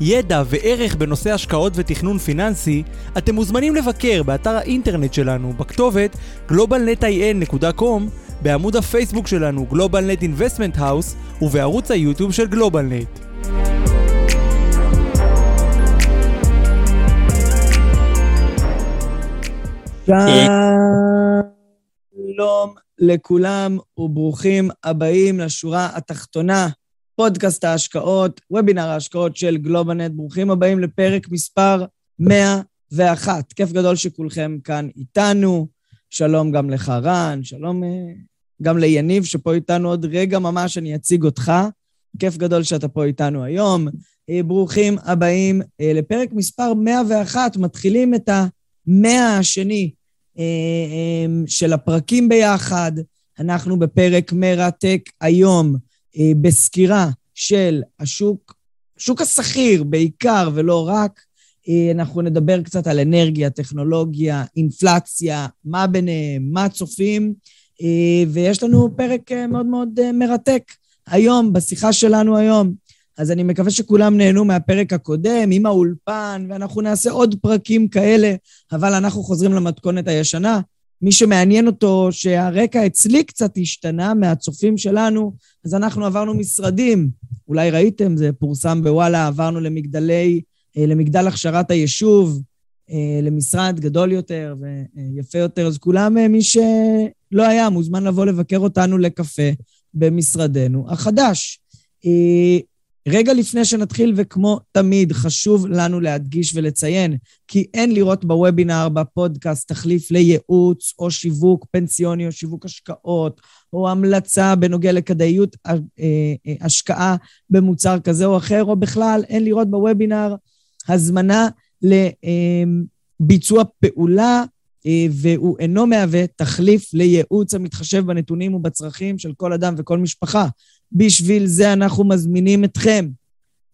ידע וערך בנושא השקעות ותכנון פיננסי, אתם מוזמנים לבקר באתר האינטרנט שלנו בכתובת globalnetin.com, בעמוד הפייסבוק שלנו GlobalNet Investment House ובערוץ היוטיוב של GlobalNet. שלום לכולם וברוכים הבאים לשורה התחתונה, פודקאסט ההשקעות, וובינר ההשקעות של גלובלנט. ברוכים הבאים לפרק מספר 101. כיף גדול שכולכם כאן איתנו. שלום גם לך, רן, שלום אה, גם ליניב, שפה איתנו עוד רגע ממש, אני אציג אותך. כיף גדול שאתה פה איתנו היום. אה, ברוכים הבאים אה, לפרק מספר 101. מתחילים את המאה השני של הפרקים ביחד. אנחנו בפרק מרתק היום בסקירה של השוק, שוק השכיר בעיקר ולא רק. אנחנו נדבר קצת על אנרגיה, טכנולוגיה, אינפלציה, מה ביניהם, מה צופים, ויש לנו פרק מאוד מאוד מרתק היום, בשיחה שלנו היום. אז אני מקווה שכולם נהנו מהפרק הקודם, עם האולפן, ואנחנו נעשה עוד פרקים כאלה, אבל אנחנו חוזרים למתכונת הישנה. מי שמעניין אותו שהרקע אצלי קצת השתנה מהצופים שלנו, אז אנחנו עברנו משרדים. אולי ראיתם, זה פורסם בוואלה, עברנו למגדלי, למגדל הכשרת היישוב, למשרד גדול יותר ויפה יותר. אז כולם, מי שלא היה, מוזמן לבוא לבקר אותנו לקפה במשרדנו החדש. רגע לפני שנתחיל, וכמו תמיד, חשוב לנו להדגיש ולציין כי אין לראות בוובינר, בפודקאסט, תחליף לייעוץ או שיווק פנסיוני או שיווק השקעות, או המלצה בנוגע לכדאיות השקעה במוצר כזה או אחר, או בכלל, אין לראות בוובינר הזמנה לביצוע פעולה, והוא אינו מהווה תחליף לייעוץ המתחשב בנתונים ובצרכים של כל אדם וכל משפחה. בשביל זה אנחנו מזמינים אתכם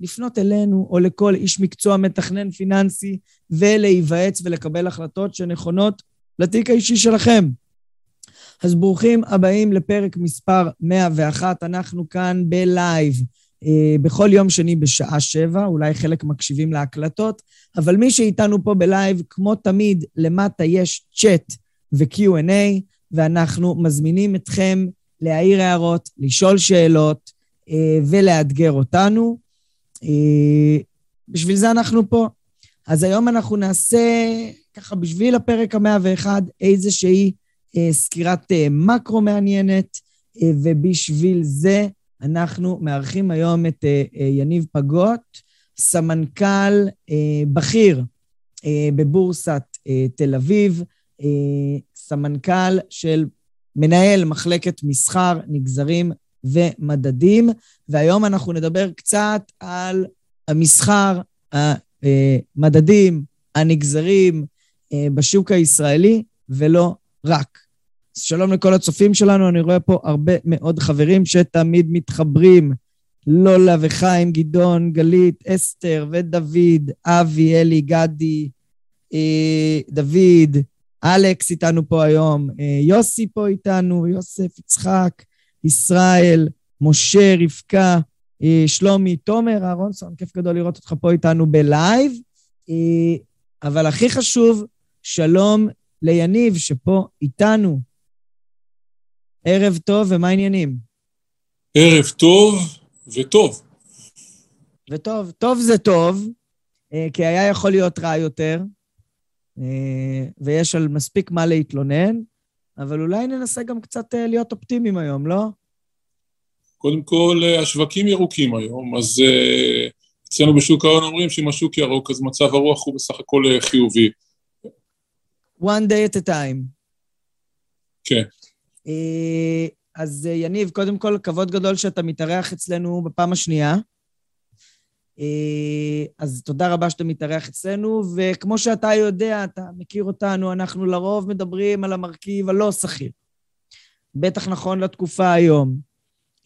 לפנות אלינו או לכל איש מקצוע מתכנן פיננסי ולהיוועץ ולקבל החלטות שנכונות לתיק האישי שלכם. אז ברוכים הבאים לפרק מספר 101. אנחנו כאן ב live אה, בכל יום שני בשעה שבע, אולי חלק מקשיבים להקלטות, אבל מי שאיתנו פה ב live, כמו תמיד, למטה יש צ'אט ו-Q&A, ואנחנו מזמינים אתכם להעיר הערות, לשאול שאלות אה, ולאתגר אותנו. אה, בשביל זה אנחנו פה. אז היום אנחנו נעשה, ככה בשביל הפרק המאה ואחד, איזושהי אה, סקירת מקרו מעניינת, ובשביל זה אנחנו מארחים היום את יניב פגות, סמנכ"ל בכיר בבורסת תל אביב, סמנכ"ל של מנהל מחלקת מסחר, נגזרים ומדדים, והיום אנחנו נדבר קצת על המסחר, המדדים, הנגזרים בשוק הישראלי, ולא רק. שלום לכל הצופים שלנו, אני רואה פה הרבה מאוד חברים שתמיד מתחברים. לולה וחיים, גדעון, גלית, אסתר ודוד, אבי, אלי, גדי, דוד, אלכס איתנו פה היום, יוסי פה איתנו, יוסף, יצחק, ישראל, משה, רבקה, שלומי, תומר, אהרונסון, כיף גדול לראות אותך פה איתנו בלייב. אבל הכי חשוב, שלום ליניב שפה איתנו. ערב טוב, ומה העניינים? ערב טוב וטוב. וטוב, טוב זה טוב, כי היה יכול להיות רע יותר. ויש על מספיק מה להתלונן, אבל אולי ננסה גם קצת להיות אופטימיים היום, לא? קודם כל, השווקים ירוקים היום, אז אצלנו בשוק ההון אומרים שאם השוק ירוק, אז מצב הרוח הוא בסך הכל חיובי. One day at a time. כן. אז יניב, קודם כל, כבוד גדול שאתה מתארח אצלנו בפעם השנייה. אה, אז תודה רבה שאתה מתארח אצלנו, וכמו שאתה יודע, אתה מכיר אותנו, אנחנו לרוב מדברים על המרכיב הלא שכיר. בטח נכון לתקופה היום.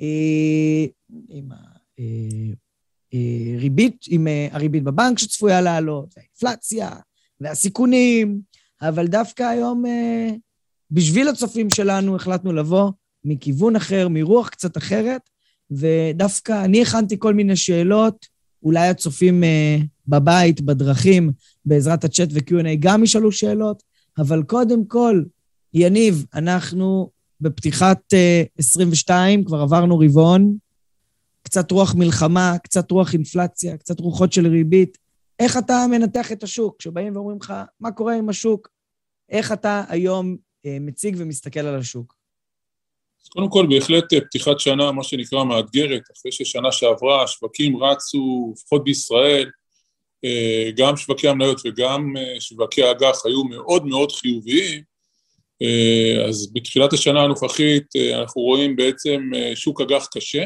אה, עם הריבית, עם הריבית בבנק שצפויה לעלות, והאינפלציה, והסיכונים, אבל דווקא היום, בשביל הצופים שלנו, החלטנו לבוא מכיוון אחר, מרוח קצת אחרת, ודווקא אני הכנתי כל מיני שאלות, אולי הצופים uh, בבית, בדרכים, בעזרת הצ'אט ו-Q&A גם ישאלו שאלות, אבל קודם כל, יניב, אנחנו בפתיחת uh, 22, כבר עברנו רבעון, קצת רוח מלחמה, קצת רוח אינפלציה, קצת רוחות של ריבית. איך אתה מנתח את השוק? כשבאים ואומרים לך, מה קורה עם השוק? איך אתה היום uh, מציג ומסתכל על השוק? אז קודם כל, בהחלט אה, פתיחת שנה, מה שנקרא, מאתגרת, אחרי ששנה שעברה, השווקים רצו, לפחות בישראל, אה, גם שווקי המניות וגם אה, שווקי האג"ח היו מאוד מאוד חיוביים, אז בתחילת השנה הנוכחית אנחנו רואים בעצם שוק אג"ח קשה,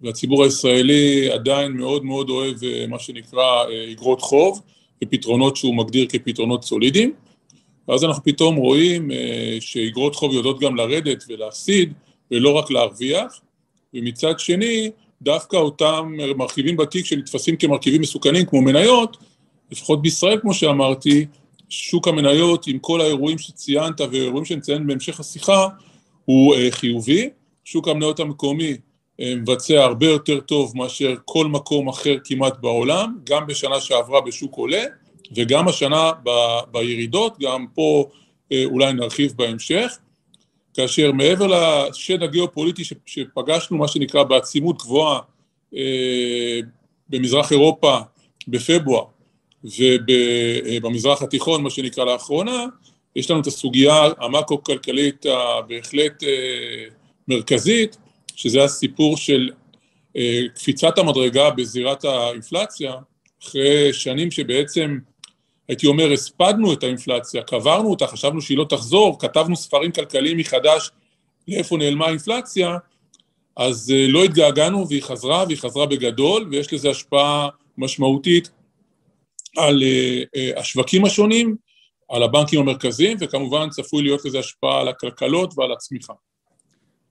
והציבור הישראלי עדיין מאוד מאוד אוהב מה שנקרא אגרות חוב, ופתרונות שהוא מגדיר כפתרונות סולידיים. ואז אנחנו פתאום רואים אה, שאיגרות חוב יודעות גם לרדת ולהפסיד, ולא רק להרוויח, ומצד שני, דווקא אותם מרכיבים בתיק שנתפסים כמרכיבים מסוכנים, כמו מניות, לפחות בישראל, כמו שאמרתי, שוק המניות עם כל האירועים שציינת ואירועים שנציין בהמשך השיחה, הוא אה, חיובי. שוק המניות המקומי אה, מבצע הרבה יותר טוב מאשר כל מקום אחר כמעט בעולם, גם בשנה שעברה בשוק עולה, וגם השנה ב, בירידות, גם פה אה, אולי נרחיב בהמשך, כאשר מעבר לשד הגיאופוליטי שפגשנו, מה שנקרא בעצימות גבוהה אה, במזרח אירופה בפברואר ובמזרח התיכון, מה שנקרא לאחרונה, יש לנו את הסוגיה המקרו-כלכלית הבהחלט אה, מרכזית, שזה הסיפור של קפיצת המדרגה בזירת האינפלציה, אחרי שנים שבעצם הייתי אומר, הספדנו את האינפלציה, קברנו אותה, חשבנו שהיא לא תחזור, כתבנו ספרים כלכליים מחדש לאיפה נעלמה האינפלציה, אז אה, לא התגעגענו והיא חזרה, והיא חזרה בגדול, ויש לזה השפעה משמעותית על אה, אה, השווקים השונים, על הבנקים המרכזיים, וכמובן צפוי להיות לזה השפעה על הכלכלות ועל הצמיחה.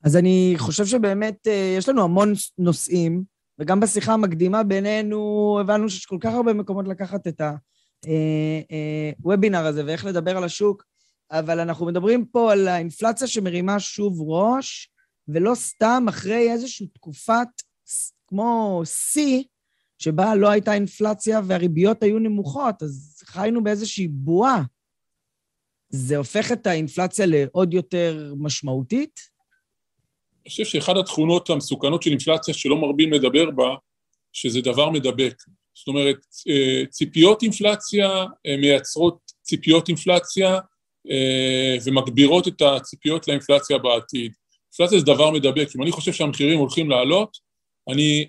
אז אני חושב שבאמת יש לנו המון נושאים, וגם בשיחה המקדימה בינינו הבנו שיש כל כך הרבה מקומות לקחת את ה... הוובינר אה, אה, הזה ואיך לדבר על השוק, אבל אנחנו מדברים פה על האינפלציה שמרימה שוב ראש, ולא סתם אחרי איזושהי תקופת כמו שיא, שבה לא הייתה אינפלציה והריביות היו נמוכות, אז חיינו באיזושהי בועה. זה הופך את האינפלציה לעוד יותר משמעותית? אני חושב שאחת התכונות המסוכנות של אינפלציה שלא מרבים לדבר בה, שזה דבר מדבק. זאת אומרת, אה, ציפיות אינפלציה אה, מייצרות ציפיות אינפלציה אה, ומגבירות את הציפיות לאינפלציה בעתיד. אינפלציה זה דבר מדבק, אם אני חושב שהמחירים הולכים לעלות, אני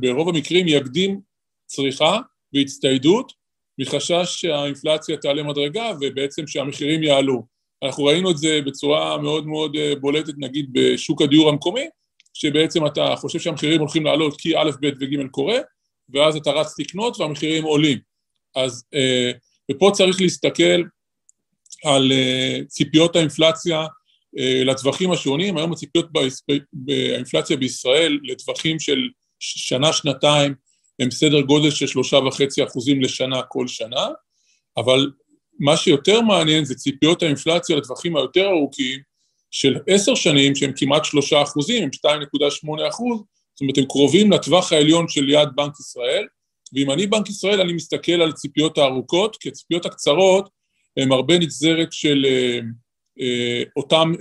ברוב המקרים יקדים צריכה והצטיידות מחשש שהאינפלציה תעלה מדרגה ובעצם שהמחירים יעלו. אנחנו ראינו את זה בצורה מאוד מאוד בולטת נגיד בשוק הדיור המקומי, שבעצם אתה חושב שהמחירים הולכים לעלות כי א', ב' וג' קורה, ואז אתה רץ לקנות והמחירים עולים. אז, אה, ופה צריך להסתכל על אה, ציפיות האינפלציה אה, לטווחים השונים, היום הציפיות באינפלציה בישראל לטווחים של שנה-שנתיים הם סדר גודל של שלושה וחצי אחוזים לשנה כל שנה, אבל מה שיותר מעניין זה ציפיות האינפלציה לטווחים היותר ארוכים של עשר שנים שהם כמעט שלושה אחוזים, הם שתיים נקודה שמונה אחוז, זאת אומרת, הם קרובים לטווח העליון של יעד בנק ישראל, ואם אני בנק ישראל, אני מסתכל על ציפיות הארוכות, כי הציפיות הקצרות הן הרבה נגזרת של אה, אה, אותם,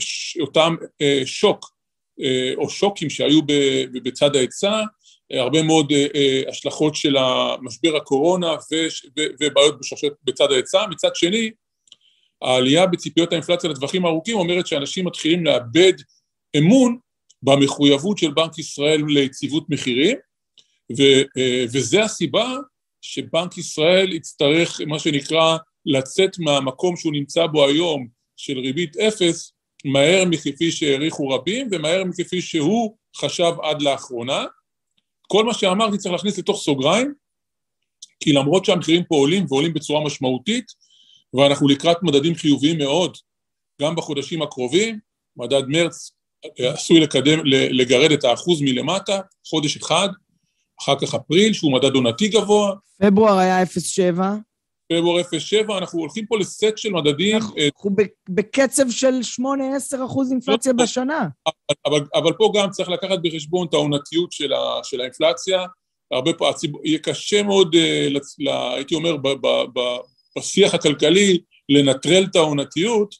אותם אה, שוק, אה, או שוקים שהיו בצד ההיצע, הרבה מאוד אה, אה, השלכות של המשבר הקורונה ובעיות בשרשרת בצד ההיצע. מצד שני, העלייה בציפיות האינפלציה לטווחים הארוכים אומרת שאנשים מתחילים לאבד אמון במחויבות של בנק ישראל ליציבות מחירים, ו, אה, וזה הסיבה שבנק ישראל יצטרך, מה שנקרא, לצאת מהמקום שהוא נמצא בו היום, של ריבית אפס, מהר מכפי שהעריכו רבים ומהר מכפי שהוא חשב עד לאחרונה. כל מה שאמרתי צריך להכניס לתוך סוגריים, כי למרות שהמחירים פה עולים ועולים בצורה משמעותית, ואנחנו לקראת מדדים חיוביים מאוד, גם בחודשים הקרובים, מדד מרץ עשוי לקדם, לגרד את האחוז מלמטה, חודש אחד, אחר כך אפריל, שהוא מדד עונתי גבוה. פברואר היה 0.7. פברואר 0.7, אנחנו הולכים פה לסט של מדדים... אנחנו uh, בקצב של 8-10 אחוז אינפלציה לא, בשנה. אבל, אבל פה גם צריך לקחת בחשבון את העונתיות של, ה, של האינפלציה. הרבה הציבור, יהיה קשה מאוד, לה, הייתי אומר, ב, ב, ב, בשיח הכלכלי, לנטרל את העונתיות,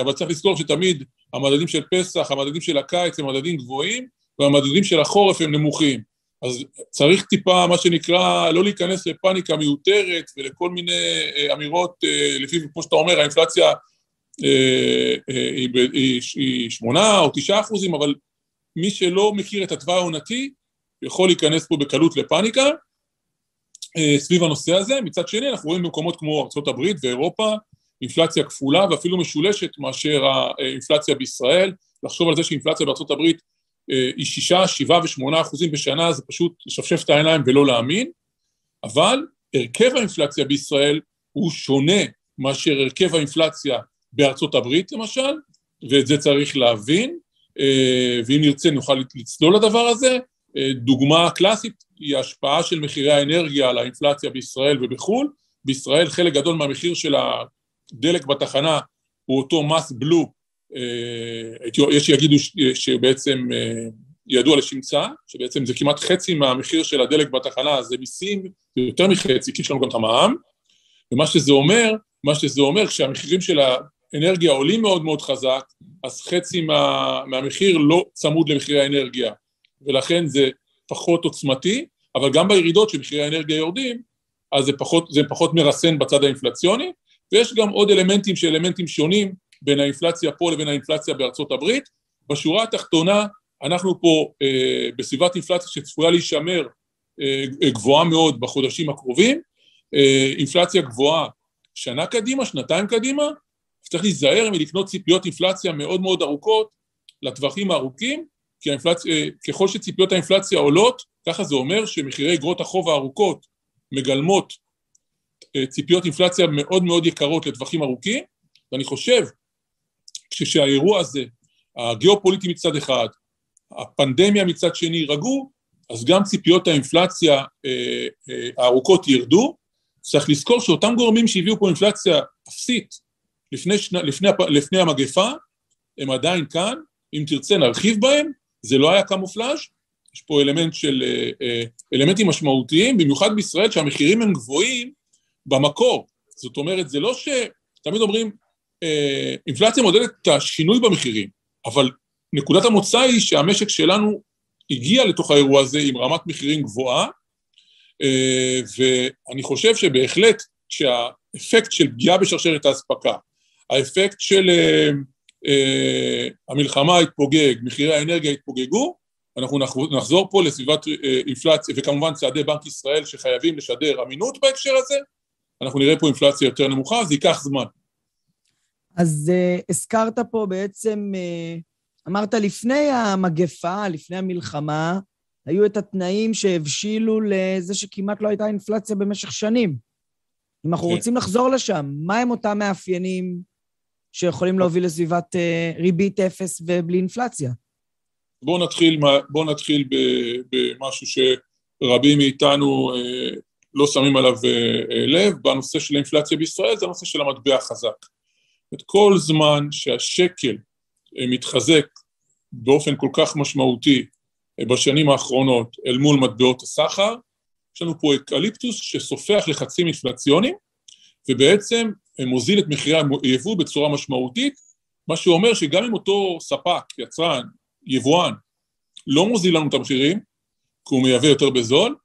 אבל צריך לזכור שתמיד המדדים של פסח, המדדים של הקיץ הם מדדים גבוהים, והמדדים של החורף הם נמוכים. אז צריך טיפה, מה שנקרא, לא להיכנס לפאניקה מיותרת ולכל מיני אה, אמירות, אה, לפי, כמו שאתה אומר, האינפלציה אה, היא שמונה או תשעה אחוזים, אבל מי שלא מכיר את התוואי העונתי, יכול להיכנס פה בקלות לפאניקה סביב הנושא הזה. מצד שני, אנחנו רואים במקומות כמו ארה"ב ואירופה, אינפלציה כפולה ואפילו משולשת מאשר האינפלציה בישראל. לחשוב על זה שאינפלציה בארה"ב היא שישה, שבעה ושמונה אחוזים בשנה, זה פשוט לשפשף את העיניים ולא להאמין, אבל הרכב האינפלציה בישראל הוא שונה מאשר הרכב האינפלציה בארצות הברית למשל, ואת זה צריך להבין, אה, ואם נרצה נוכל לצלול לדבר הזה. אה, דוגמה קלאסית היא ההשפעה של מחירי האנרגיה על האינפלציה בישראל ובחו"ל. בישראל חלק גדול מהמחיר של הדלק בתחנה הוא אותו מס בלו אה, יש שיגידו שבעצם אה, ידוע לשמצה, שבעצם זה כמעט חצי מהמחיר של הדלק בתחנה, זה מיסים, זה יותר מחצי, כי יש לנו גם את המע"מ, ומה שזה אומר, מה שזה אומר, כשהמחירים של האנרגיה עולים מאוד מאוד חזק, אז חצי מה, מהמחיר לא צמוד למחירי האנרגיה, ולכן זה פחות עוצמתי, אבל גם בירידות שמחירי האנרגיה יורדים, אז זה פחות, זה פחות מרסן בצד האינפלציוני, ויש גם עוד אלמנטים שאלמנטים שונים בין האינפלציה פה לבין האינפלציה בארצות הברית. בשורה התחתונה, אנחנו פה אה, בסביבת אינפלציה שצפויה להישמר אה, גבוהה מאוד בחודשים הקרובים, אה, אינפלציה גבוהה שנה קדימה, שנתיים קדימה, צריך להיזהר מלקנות ציפיות אינפלציה מאוד מאוד ארוכות לטווחים הארוכים, כי האינפלציה, אה, ככל שציפיות האינפלציה עולות, ככה זה אומר שמחירי אגרות החוב הארוכות מגלמות אה, ציפיות אינפלציה מאוד מאוד יקרות לטווחים ארוכים, ואני חושב כשהאירוע הזה, הגיאופוליטי מצד אחד, הפנדמיה מצד שני יירגעו, אז גם ציפיות האינפלציה אה, אה, הארוכות ירדו. צריך לזכור שאותם גורמים שהביאו פה אינפלציה אפסית לפני, שנה, לפני, לפני המגפה, הם עדיין כאן, אם תרצה נרחיב בהם, זה לא היה קמופלאז', יש פה אלמנט של, אה, אלמנטים משמעותיים, במיוחד בישראל שהמחירים הם גבוהים במקור. זאת אומרת, זה לא ש... תמיד אומרים, אה, אינפלציה מודדת את השינוי במחירים, אבל נקודת המוצא היא שהמשק שלנו הגיע לתוך האירוע הזה עם רמת מחירים גבוהה, אה, ואני חושב שבהחלט שהאפקט של פגיעה בשרשרת האספקה, האפקט של אה, המלחמה התפוגג, מחירי האנרגיה התפוגגו, אנחנו נחזור פה לסביבת אינפלציה, וכמובן צעדי בנק ישראל שחייבים לשדר אמינות בהקשר הזה, אנחנו נראה פה אינפלציה יותר נמוכה, זה ייקח זמן. אז uh, הזכרת פה בעצם, uh, אמרת לפני המגפה, לפני המלחמה, היו את התנאים שהבשילו לזה שכמעט לא הייתה אינפלציה במשך שנים. אם אנחנו כן. רוצים לחזור לשם, מה הם אותם מאפיינים שיכולים להוביל לסביבת uh, ריבית אפס ובלי אינפלציה? בואו נתחיל, בוא נתחיל במשהו שרבים מאיתנו לא שמים עליו uh, לב, בנושא של האינפלציה בישראל, זה הנושא של המטבע החזק. את כל זמן שהשקל אה, מתחזק באופן כל כך משמעותי אה, בשנים האחרונות אל מול מטבעות הסחר, יש לנו פה אקליפטוס שסופח לחצים אינפלציוניים, ובעצם אה, מוזיל את מחירי היבוא בצורה משמעותית, מה שאומר שגם אם אותו ספק, יצרן, יבואן, לא מוזיל לנו את המחירים, כי הוא מייבא יותר בזול,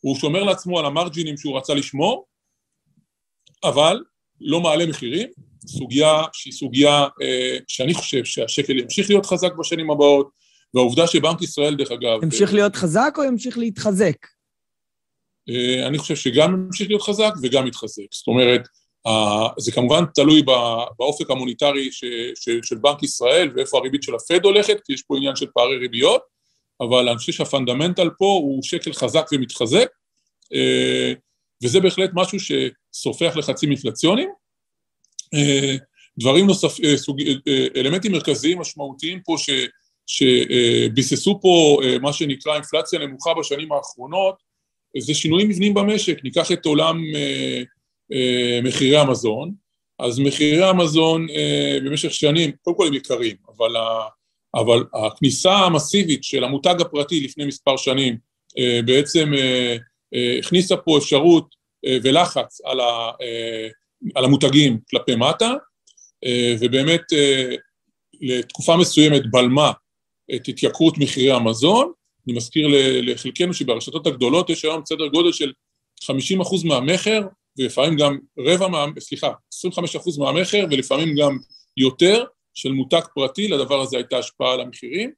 הוא שומר לעצמו על המרג'ינים שהוא רצה לשמור, אבל לא מעלה מחירים, סוגיה שהיא סוגיה אה, שאני חושב שהשקל ימשיך להיות חזק בשנים הבאות, והעובדה שבנק ישראל, דרך אגב... ימשיך להיות חזק או ימשיך להתחזק? אה, אני חושב שגם ימשיך להיות חזק וגם יתחזק. זאת אומרת, זה כמובן תלוי באופק המוניטרי של בנק ישראל ואיפה הריבית של הפד הולכת, כי יש פה עניין של פערי ריביות, אבל אני חושב שהפונדמנטל פה הוא שקל חזק ומתחזק, וזה בהחלט משהו שסופח לחצים אינפלציוניים. דברים נוספים, אלמנטים מרכזיים משמעותיים פה ש, שביססו פה מה שנקרא אינפלציה נמוכה בשנים האחרונות, זה שינויים מבניים במשק, ניקח את עולם מחירי המזון, אז מחירי המזון במשך שנים, קודם כל הם יקרים, אבל, אבל הכניסה המסיבית של המותג הפרטי לפני מספר שנים בעצם הכניסה פה אפשרות ולחץ על, ה, על המותגים כלפי מטה, ובאמת לתקופה מסוימת בלמה את התייקרות מחירי המזון. אני מזכיר לחלקנו שברשתות הגדולות יש היום סדר גודל של 50 אחוז מהמכר, ולפעמים גם רבע מה... סליחה, 25 אחוז מהמכר, ולפעמים גם יותר, של מותג פרטי, לדבר הזה הייתה השפעה על המחירים.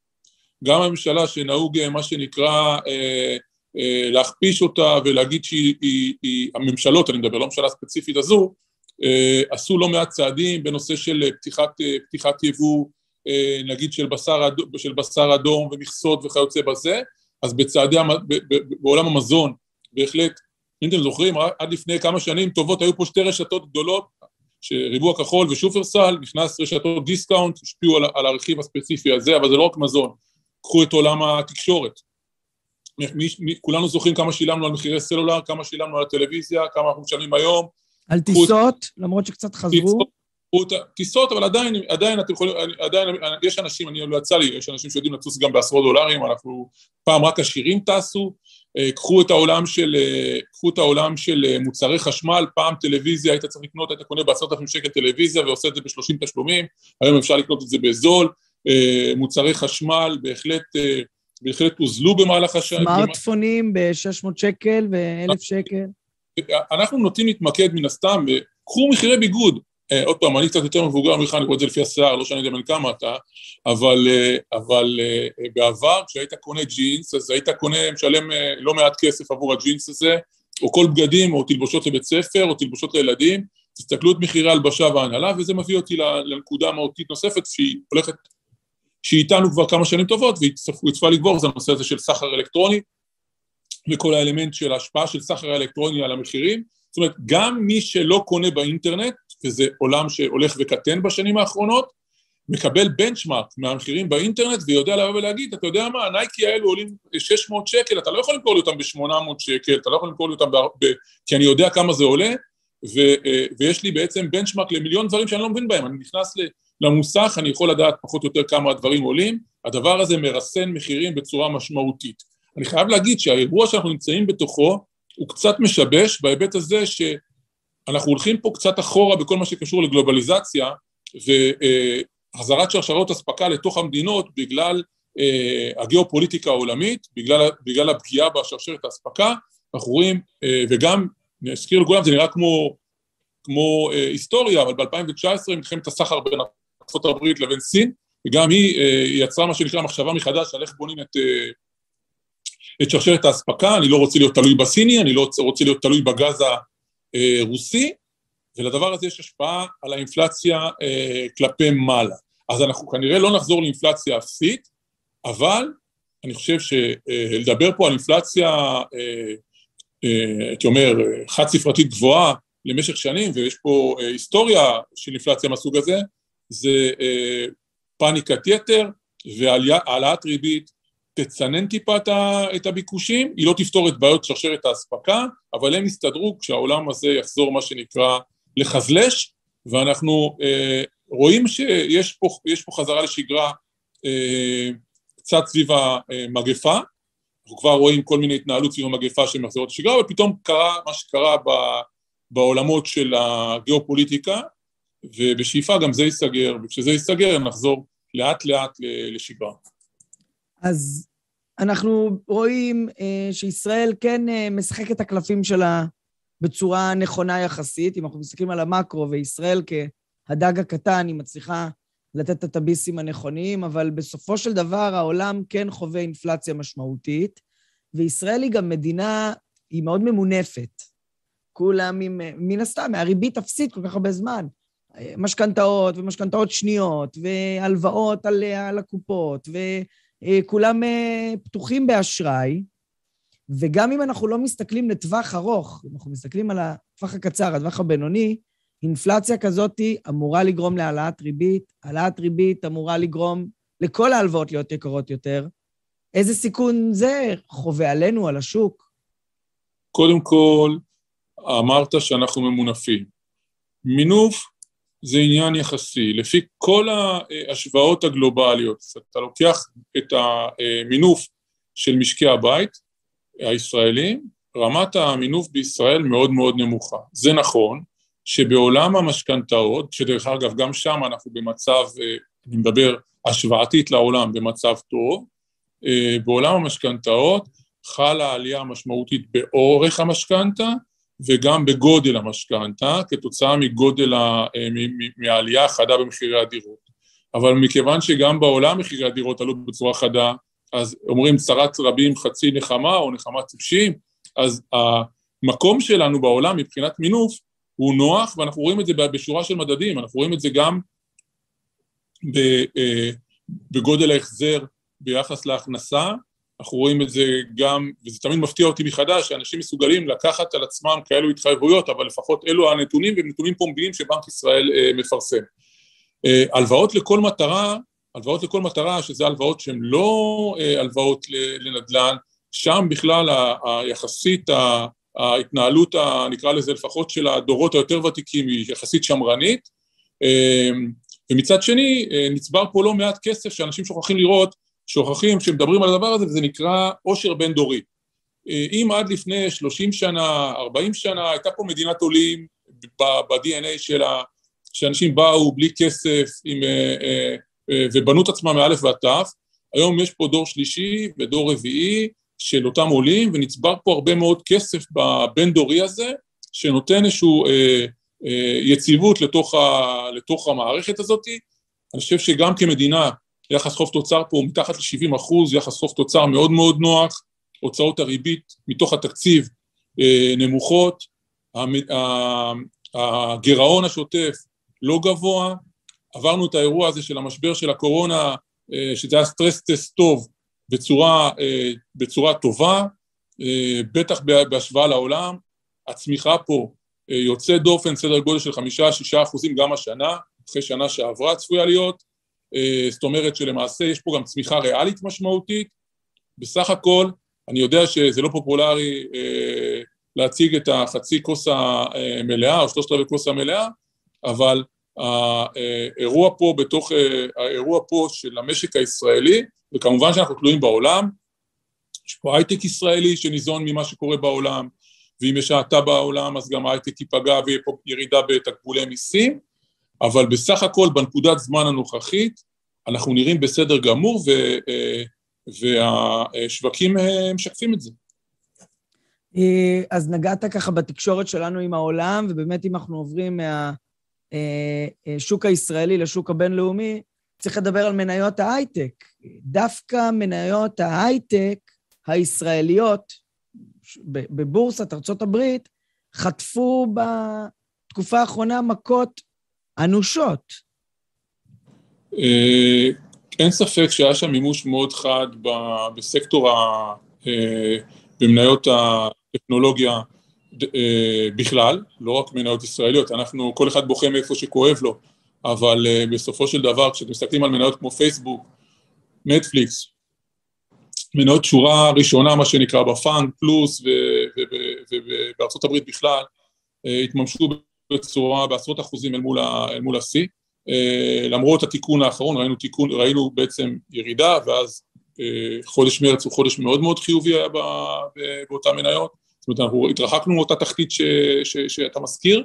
גם הממשלה שנהוג מה שנקרא אה, אה, להכפיש אותה ולהגיד שהיא, היא, היא, הממשלות, אני מדבר, לא הממשלה הספציפית הזו, אה, עשו לא מעט צעדים בנושא של פתיחת, אה, פתיחת יבוא, אה, נגיד של בשר, של בשר אדום ומכסות וכיוצא בזה, אז בצעדי, בעולם המזון, בהחלט, אם אתם זוכרים, עד לפני כמה שנים טובות היו פה שתי רשתות גדולות, שריבוע כחול ושופרסל, נכנס רשתות דיסקאונט, השפיעו על, על הרכיב הספציפי הזה, אבל זה לא רק מזון. קחו את עולם התקשורת. מי, מי, כולנו זוכרים כמה שילמנו על מחירי סלולר, כמה שילמנו על הטלוויזיה, כמה אנחנו משלמים היום. על טיסות, למרות שקצת חזרו. טיסות, אבל עדיין, עדיין אתם יכולים, עדיין, יש אנשים, אני לא יצא לי, יש אנשים שיודעים לטוס גם בעשרות דולרים, אנחנו פעם רק עשירים טסו, קחו את העולם של, אה, קחו את העולם של אה, מוצרי חשמל, פעם טלוויזיה היית צריך לקנות, היית קונה בעשרת אלפים שקל טלוויזיה ועושה את זה בשלושים תשלומים, היום אפשר לקנות את זה בזול, מוצרי חשמל בהחלט, בהחלט הוזלו במהלך השנה. סמארטפונים ב-600 שקל ו-1,000 שקל. אנחנו נוטים להתמקד מן הסתם, קחו מחירי ביגוד, אה, עוד פעם, אני קצת יותר מבוגר ממך, אני רואה את זה לפי השיער, לא שאני יודע בן כמה אתה, אבל, אה, אבל אה, בעבר, כשהיית קונה ג'ינס, אז היית קונה, משלם לא מעט כסף עבור הג'ינס הזה, או כל בגדים, או תלבושות לבית ספר, או תלבושות לילדים, תסתכלו את מחירי ההלבשה וההנהלה, וזה מביא אותי לנקודה מהותית נוספת, שהיא הולכת, שהיא איתנו כבר כמה שנים טובות, והיא צפויה לגבור, זה הנושא הזה של סחר אלקטרוני, וכל האלמנט של ההשפעה של סחר אלקטרוני על המחירים. זאת אומרת, גם מי שלא קונה באינטרנט, וזה עולם שהולך וקטן בשנים האחרונות, מקבל בנצ'מארק מהמחירים באינטרנט ויודע לבוא ולהגיד, אתה יודע מה, הנייקי האלו עולים 600 שקל, אתה לא יכול למכור לי אותם ב-800 שקל, אתה לא יכול למכור לי אותם, ב... ב... כי אני יודע כמה זה עולה, ו... אה, ויש לי בעצם בנצ'מארק למיליון דברים שאני לא מבין בהם, אני נכנס למוסך, אני יכול לדעת פחות או יותר כמה הדברים עולים, הדבר הזה מרסן מחירים בצורה משמעותית. אני חייב להגיד שהאירוע שאנחנו נמצאים בתוכו הוא קצת משבש בהיבט הזה שאנחנו הולכים פה קצת אחורה בכל מה שקשור לגלובליזציה והחזרת שרשרות אספקה לתוך המדינות בגלל uh, הגיאופוליטיקה העולמית, בגלל, בגלל הפגיעה בשרשרת האספקה, אנחנו רואים, uh, וגם, נזכיר לכולם, זה נראה כמו, כמו uh, היסטוריה, אבל ב-2019 מלחמת הסחר בין ארה"ב לבין סין, וגם היא יצרה מה שנקרא מחשבה מחדש על איך בונים את, את שרשרת האספקה, אני לא רוצה להיות תלוי בסיני, אני לא רוצה להיות תלוי בגז הרוסי, ולדבר הזה יש השפעה על האינפלציה אה, כלפי מעלה. אז אנחנו כנראה לא נחזור לאינפלציה אפסית, אבל אני חושב שלדבר פה על אינפלציה, אה, אה, הייתי אומר, חד ספרתית גבוהה למשך שנים, ויש פה היסטוריה של אינפלציה מהסוג הזה, זה פאניקת יתר והעלאת ריבית תצנן טיפה את הביקושים, היא לא תפתור את בעיות שרשרת האספקה, אבל הם יסתדרו כשהעולם הזה יחזור מה שנקרא לחזלש, ואנחנו אה, רואים שיש פה, פה חזרה לשגרה אה, קצת סביב המגפה, אנחנו כבר רואים כל מיני התנהלות סביב המגפה שמחזרות לשגרה, אבל פתאום קרה מה שקרה ב, בעולמות של הגיאופוליטיקה, ובשאיפה גם זה ייסגר, וכשזה ייסגר נחזור לאט לאט לשגרה. אז אנחנו רואים אה, שישראל כן אה, משחקת את הקלפים שלה בצורה נכונה יחסית. אם אנחנו מסתכלים על המקרו וישראל כהדג הקטן, היא מצליחה לתת את הטביסים הנכונים, אבל בסופו של דבר העולם כן חווה אינפלציה משמעותית, וישראל היא גם מדינה, היא מאוד ממונפת. כולם, עם, מן הסתם, מהריבית אפסית כל כך הרבה זמן. משכנתאות ומשכנתאות שניות, והלוואות על, על הקופות. כולם פתוחים באשראי, וגם אם אנחנו לא מסתכלים לטווח ארוך, אם אנחנו מסתכלים על הטווח הקצר, הטווח הבינוני, אינפלציה כזאת אמורה לגרום להעלאת ריבית, העלאת ריבית אמורה לגרום לכל ההלוואות להיות יקרות יותר. איזה סיכון זה חווה עלינו, על השוק? קודם כל, אמרת שאנחנו ממונפים. מינוף זה עניין יחסי. לפי כל ההשוואות הגלובליות, אתה לוקח את המינוף של משקי הבית הישראלים, רמת המינוף בישראל מאוד מאוד נמוכה. זה נכון שבעולם המשכנתאות, שדרך אגב גם שם אנחנו במצב, אני מדבר השוואתית לעולם, במצב טוב, בעולם המשכנתאות חלה עלייה משמעותית באורך המשכנתה וגם בגודל המשכנתה, כתוצאה מגודל, ה, אה, מהעלייה החדה במחירי הדירות. אבל מכיוון שגם בעולם מחירי הדירות עלו בצורה חדה, אז אומרים צרת רבים חצי נחמה או נחמה טיפשים, אז המקום שלנו בעולם מבחינת מינוף הוא נוח, ואנחנו רואים את זה בשורה של מדדים, אנחנו רואים את זה גם אה, בגודל ההחזר ביחס להכנסה, אנחנו רואים את זה גם, וזה תמיד מפתיע אותי מחדש, שאנשים מסוגלים לקחת על עצמם כאלו התחייבויות, אבל לפחות אלו הנתונים, והם נתונים פומביים שבנק ישראל אה, מפרסם. אה, הלוואות לכל מטרה, הלוואות לכל מטרה, שזה הלוואות שהן לא אה, הלוואות לנדל"ן, שם בכלל היחסית ההתנהלות, נקרא לזה לפחות של הדורות היותר ותיקים, היא יחסית שמרנית, אה, ומצד שני אה, נצבר פה לא מעט כסף שאנשים שוכחים לראות שוכחים שמדברים על הדבר הזה וזה נקרא עושר בין דורי. אה, אם עד לפני 30 שנה, 40 שנה, הייתה פה מדינת עולים ב-DNA שלה, שאנשים באו בלי כסף עם, אה, אה, ובנו את עצמם מאלף ועד תף, היום יש פה דור שלישי ודור רביעי של אותם עולים, ונצבר פה הרבה מאוד כסף בבין-דורי הזה, שנותן איזושהי אה, אה, יציבות לתוך, ה, לתוך המערכת הזאת. אני חושב שגם כמדינה יחס חוב תוצר פה הוא מתחת ל-70 אחוז, יחס חוב תוצר מאוד מאוד נוח, הוצאות הריבית מתוך התקציב אה, נמוכות, הגירעון השוטף לא גבוה, עברנו את האירוע הזה של המשבר של הקורונה, אה, שזה היה סטרס טסט טוב בצורה, אה, בצורה טובה, בטח בהשוואה לעולם, הצמיחה פה יוצא דופן, סדר גודל של חמישה-שישה אחוזים גם השנה, אחרי שנה שעברה צפויה להיות, אה, זאת אומרת שלמעשה יש פה גם צמיחה ריאלית משמעותית. בסך הכל, אני יודע שזה לא פופולרי אה, להציג את החצי כוס המלאה או שלושת רבעי כוס המלאה, אבל האירוע פה בתוך, אה, האירוע פה של המשק הישראלי, וכמובן שאנחנו תלויים בעולם, יש פה הייטק ישראלי שניזון ממה שקורה בעולם, ואם יש האטה בעולם אז גם ההייטק ייפגע ויהיה פה ירידה בתקבולי מיסים, אבל בסך הכל בנקודת זמן הנוכחית אנחנו נראים בסדר גמור ו, אה, והשווקים אה, משקפים את זה. אה, אז נגעת ככה בתקשורת שלנו עם העולם, ובאמת אם אנחנו עוברים מהשוק הישראלי לשוק הבינלאומי, צריך לדבר על מניות ההייטק. דווקא מניות ההייטק הישראליות בבורסת הברית חטפו בתקופה האחרונה מכות אנושות. אה, אין ספק שהיה שם מימוש מאוד חד בסקטור, ה, אה, במניות הטכנולוגיה אה, בכלל, לא רק מניות ישראליות, אנחנו, כל אחד בוכה מאיפה שכואב לו, אבל בסופו של דבר, כשאתם מסתכלים על מניות כמו פייסבוק, נטפליקס, מניות שורה ראשונה, מה שנקרא, בפאנק פלוס ובארצות הברית בכלל, התממשו בצורה, בעשרות אחוזים אל מול, אל מול השיא. אה, למרות התיקון האחרון, ראינו, תיקון, ראינו בעצם ירידה, ואז אה, חודש מרץ הוא חודש מאוד מאוד חיובי היה באותן מניות, זאת אומרת, אנחנו התרחקנו מאותה תחתית ש, ש, שאתה מזכיר,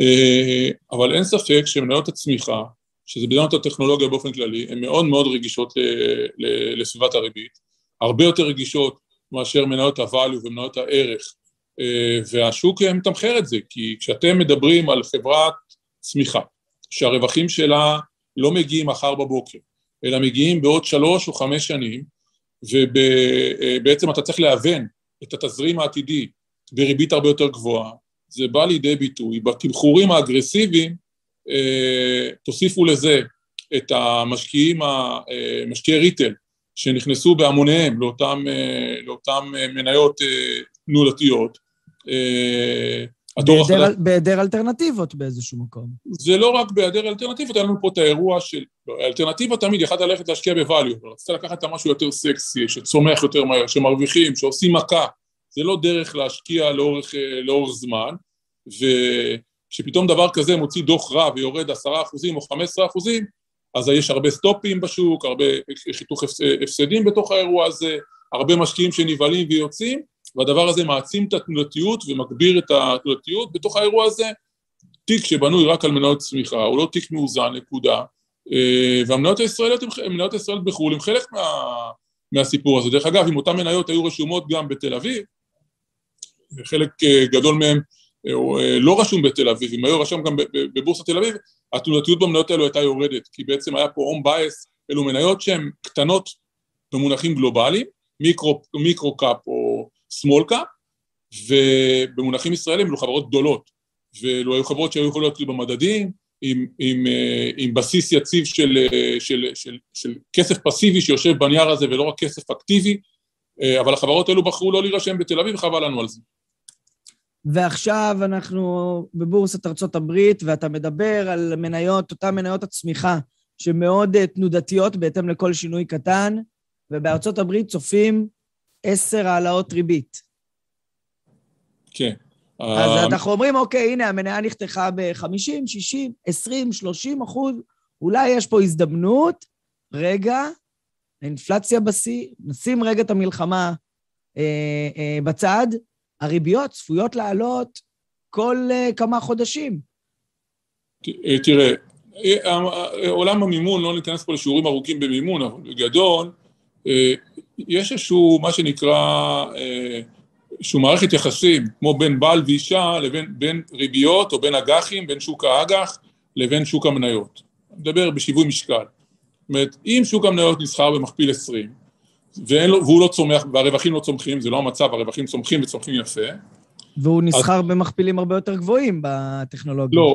אה, אבל אין ספק שמניות הצמיחה, שזה מדינות הטכנולוגיה באופן כללי, הן מאוד מאוד רגישות לסביבת הריבית, הרבה יותר רגישות מאשר מניות הvalue ומניות הערך, והשוק מתמחר את זה, כי כשאתם מדברים על חברת צמיחה, שהרווחים שלה לא מגיעים מחר בבוקר, אלא מגיעים בעוד שלוש או חמש שנים, ובעצם אתה צריך להוון את התזרים העתידי בריבית הרבה יותר גבוהה, זה בא לידי ביטוי. בתמחורים האגרסיביים, אה, תוסיפו לזה את המשקיעים, אה, משקיעי ריטל, שנכנסו בהמוניהם לאותן לאותם מניות תנודתיות. בהיעדר אלטרנטיבות באיזשהו מקום. זה לא רק בהיעדר אלטרנטיבות, היה לנו פה את האירוע של... האלטרנטיבה תמיד, יכולת ללכת להשקיע בvalue, רצית לקחת את המשהו יותר סקסי, שצומח יותר מהר, שמרוויחים, שעושים מכה. זה לא דרך להשקיע לאורך, לאורך זמן, וכשפתאום דבר כזה מוציא דוח רע ויורד עשרה אחוזים או חמש עשרה אחוזים, אז יש הרבה סטופים בשוק, הרבה חיתוך הפסדים בתוך האירוע הזה, הרבה משקיעים שנבהלים ויוצאים, והדבר הזה מעצים את התנודתיות ומגביר את התנודתיות. בתוך האירוע הזה, תיק שבנוי רק על מניות צמיחה, הוא לא תיק מאוזן, נקודה. אה, והמניות הישראליות, מניות הישראליות בחו"ל הם חלק מה, מהסיפור הזה. דרך אגב, אם אותן מניות היו רשומות גם בתל אביב, חלק אה, גדול מהן אה, לא רשום בתל אביב, אם היו רשום גם בבורסת תל אביב, התנודתיות במניות האלו הייתה יורדת, כי בעצם היה פה הום בייס, אלו מניות שהן קטנות במונחים גלובליים, מיקרו, מיקרו או small cap, ובמונחים ישראלים אלו חברות גדולות, ואלו היו חברות שהיו יכולות להיות במדדים, עם, עם, אה, עם בסיס יציב של, אה, של, של, של כסף פסיבי שיושב בנייר הזה ולא רק כסף אקטיבי, אה, אבל החברות האלו בחרו לא להירשם בתל אביב וחבל לנו על זה. ועכשיו אנחנו בבורסת ארצות הברית, ואתה מדבר על מניות, אותן מניות הצמיחה, שמאוד תנודתיות בהתאם לכל שינוי קטן, ובארצות הברית צופים עשר העלאות ריבית. כן. אז uh... אנחנו אומרים, אוקיי, הנה, המניה נחתכה ב-50, 60, 20, 30 אחוז, אולי יש פה הזדמנות, רגע, האינפלציה בשיא, נשים רגע את המלחמה אה, אה, בצד, הריביות צפויות לעלות כל אה, כמה חודשים. אה, תראה, אה, עולם המימון, לא ניכנס פה לשיעורים ארוכים במימון, אבל בגדול, יש איזשהו, מה שנקרא, איזשהו מערכת יחסים, כמו בין בעל ואישה לבין בין ריביות או בין אג"חים, בין שוק האג"ח לבין שוק המניות. אני מדבר בשיווי משקל. זאת אומרת, אם שוק המניות נסחר במכפיל 20, לו, והוא לא צומח, והרווחים לא צומחים, זה לא המצב, הרווחים צומחים וצומחים יפה. והוא נסחר אז... במכפילים הרבה יותר גבוהים בטכנולוגיה. לא,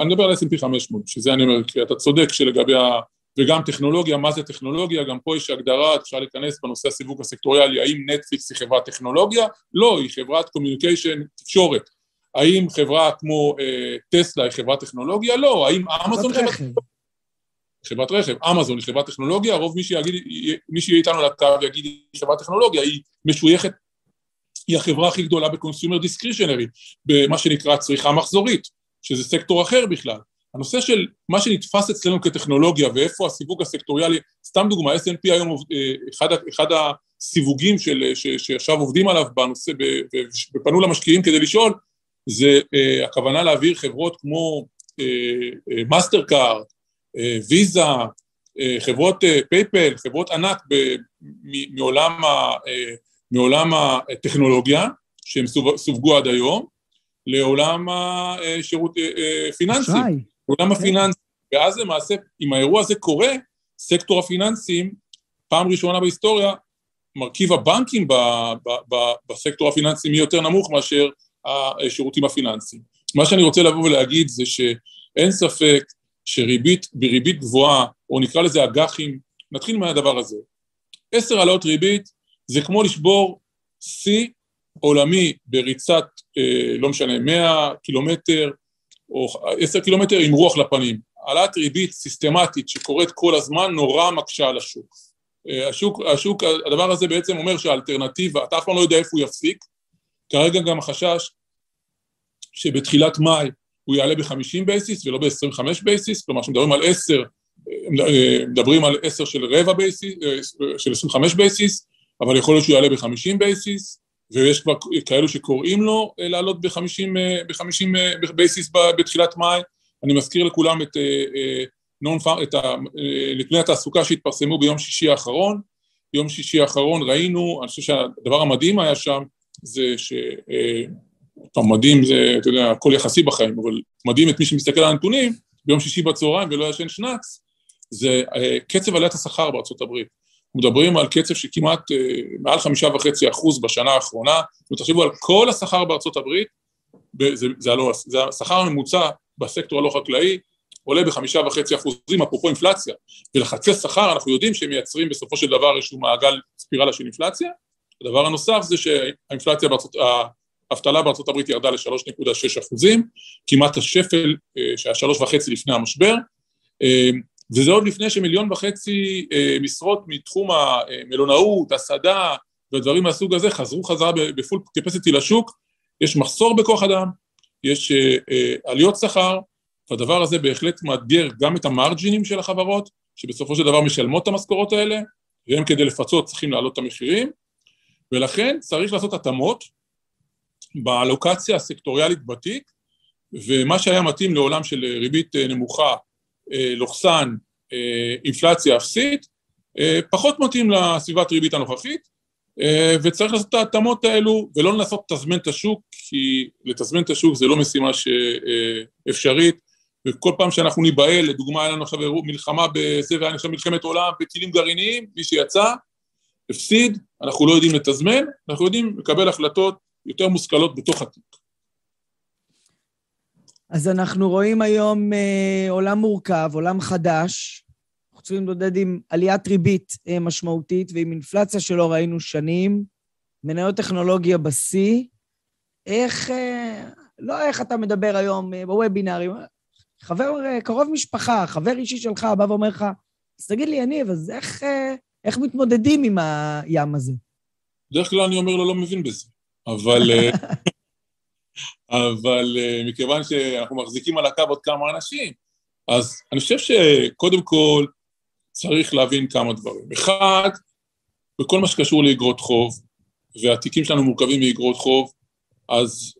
אני מדבר על S&P 500, שזה אני אומר, כי אתה צודק שלגבי ה... וגם טכנולוגיה, מה זה טכנולוגיה? גם פה יש הגדרה, אפשר להיכנס בנושא הסיווג הסקטוריאלי, האם נטפליקס היא חברת טכנולוגיה? לא, היא חברת communication, תקשורת. האם חברה כמו אה, טסלה היא חברת טכנולוגיה? לא. האם אמזון חברת... חברת רכב, אמזון היא חברת טכנולוגיה, רוב מי שיגיד, מי שיהיה איתנו על הקו יגיד היא חברת טכנולוגיה, היא משויכת, היא החברה הכי גדולה בקונסיומר דיסקרישנרי, במה שנקרא צריכה מחזורית, שזה סקטור אחר בכלל. הנושא של מה שנתפס אצלנו כטכנולוגיה ואיפה הסיווג הסקטוריאלי, סתם דוגמה, S&P היום, אה, אחד, אחד הסיווגים של, ש, שעכשיו עובדים עליו בנושא, ופנו למשקיעים כדי לשאול, זה uh, הכוונה להעביר חברות כמו מאסטרקארד, ויזה, חברות פייפאל, חברות ענק ב, מ, מעולם, ה, אה, מעולם הטכנולוגיה, שהם סווגו עד היום, לעולם השירות פיננסי. עולם כן. הפיננסי. ואז למעשה, אם האירוע הזה קורה, סקטור הפיננסים, פעם ראשונה בהיסטוריה, מרכיב הבנקים ב, ב, ב, בסקטור הפיננסי יהיה יותר נמוך מאשר השירותים הפיננסיים. מה שאני רוצה לבוא ולהגיד זה שאין ספק שריבית, בריבית גבוהה, או נקרא לזה אג"חים, נתחיל מהדבר הזה. עשר העלאות ריבית זה כמו לשבור שיא עולמי בריצת, אה, לא משנה, 100 קילומטר או עשר קילומטר עם רוח לפנים. העלאת ריבית סיסטמטית שקורית כל הזמן נורא מקשה על השוק. אה, השוק, השוק, הדבר הזה בעצם אומר שהאלטרנטיבה, אתה אף פעם לא יודע איפה הוא יפסיק, כרגע גם החשש שבתחילת מאי הוא יעלה ב-50 basis ולא ב-25 basis, כלומר כשמדברים על 10, אה, מדברים על 10 של רבע basis, אה, של 25 basis, אבל יכול להיות שהוא יעלה ב-50 basis, ויש כבר כאלו שקוראים לו אה, לעלות ב-50 אה, basis בתחילת מאי. אני מזכיר לכולם את, אה, את נתוני התעסוקה שהתפרסמו ביום שישי האחרון. יום שישי האחרון ראינו, אני חושב שהדבר המדהים היה שם, זה ש... טוב, מדהים זה, אתה יודע, הכל יחסי בחיים, אבל מדהים את מי שמסתכל על הנתונים, ביום שישי בצהריים ולא ישן שנץ, זה קצב עליית השכר בארצות הברית. מדברים על קצב שכמעט אה, מעל חמישה וחצי אחוז בשנה האחרונה, ותחשבו על כל השכר בארצות הברית, זה, זה, הלא, זה השכר הממוצע בסקטור הלא חקלאי, עולה בחמישה וחצי אחוזים, אפרופו אינפלציה, ולחצי שכר אנחנו יודעים שהם מייצרים בסופו של דבר איזשהו מעגל ספירלה של אינפלציה. הדבר הנוסף זה שהאינפלציה בארצות, האבטלה בארצות הברית ירדה ל-3.6 אחוזים, כמעט השפל אה, שהיה שלוש וחצי לפני המשבר, אה, וזה עוד לפני שמיליון וחצי אה, משרות מתחום המלונאות, הסעדה ודברים מהסוג הזה חזרו חזרה בפול קפסיטי לשוק, יש מחסור בכוח אדם, יש עליות שכר, והדבר הזה בהחלט מאתגר גם את המרג'ינים של החברות, שבסופו של דבר משלמות את המשכורות האלה, והם כדי לפצות צריכים להעלות את המחירים, ולכן צריך לעשות התאמות באלוקציה הסקטוריאלית בתיק, ומה שהיה מתאים לעולם של ריבית נמוכה, אה, לוחסן אה, אינפלציה אפסית, אה, פחות מתאים לסביבת ריבית הנוכחית, וצריך לעשות את ההתאמות האלו ולא לנסות לתזמן את השוק, כי לתזמן את השוק זה לא משימה שאפשרית, וכל פעם שאנחנו ניבהל, לדוגמה היה לנו עכשיו מלחמה בזה והיה עכשיו מלחמת עולם בטילים גרעיניים, מי שיצא, הפסיד, אנחנו לא יודעים לתזמן, אנחנו יודעים לקבל החלטות יותר מושכלות בתוך התיק. אז אנחנו רואים היום אה, עולם מורכב, עולם חדש. אנחנו צריכים להתמודד עם עליית ריבית אה, משמעותית ועם אינפלציה שלא ראינו שנים, מניות טכנולוגיה בשיא. איך, אה, לא איך אתה מדבר היום אה, בוובינארים, חבר, אה, קרוב משפחה, חבר אישי שלך בא ואומר לך, אז תגיד לי, יניב, אז איך, אה, איך מתמודדים עם הים הזה? בדרך כלל אני אומר לו, לא מבין בזה. אבל, אה, אבל אה, מכיוון שאנחנו מחזיקים על הקו עוד כמה אנשים, אז אני חושב שקודם כל צריך להבין כמה דברים. אחד, בכל מה שקשור לאגרות חוב, והתיקים שלנו מורכבים מאגרות חוב, אז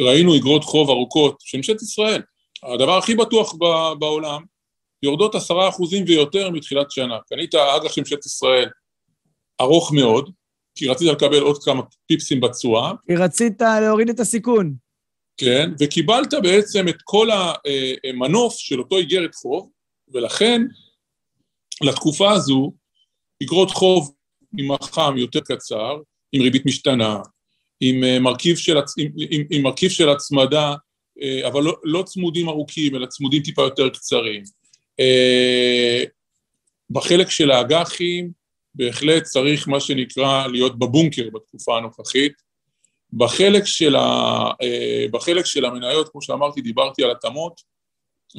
ראינו אגרות חוב ארוכות של ממשלת ישראל. הדבר הכי בטוח בעולם, יורדות עשרה אחוזים ויותר מתחילת שנה. קנית אג"ח של ממשלת ישראל ארוך מאוד, כי רצית לקבל עוד כמה פיפסים בתשואה. כי רצית להוריד את הסיכון. כן, וקיבלת בעצם את כל המנוף של אותו איגרת חוב, ולכן לתקופה הזו איגרות חוב עם החם יותר קצר, עם ריבית משתנה, עם אה, מרכיב של, עם, עם, עם מרכיב של הצמדה, אה, אבל לא, לא צמודים ארוכים, אלא צמודים טיפה יותר קצרים. אה, בחלק של האג"חים, בהחלט צריך מה שנקרא להיות בבונקר בתקופה הנוכחית. בחלק של, ה, אה, בחלק של המניות, כמו שאמרתי, דיברתי על התאמות,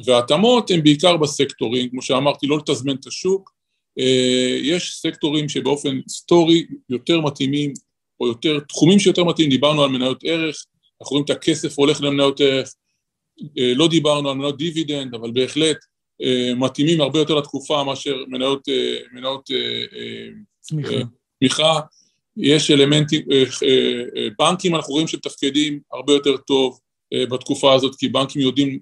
וההתאמות הן בעיקר בסקטורים, כמו שאמרתי, לא לתזמן את השוק. אה, יש סקטורים שבאופן היסטורי יותר מתאימים, או יותר, תחומים שיותר מתאימים, דיברנו על מניות ערך, אנחנו רואים את הכסף הולך למניות ערך, אה, לא דיברנו על מניות דיבידנד, אבל בהחלט מתאימים הרבה יותר לתקופה מאשר מניות, אה, מניות אה, צמיחה. צמיחה. יש אלמנטים, בנקים אנחנו רואים שמתפקדים הרבה יותר טוב בתקופה הזאת, כי בנקים יודעים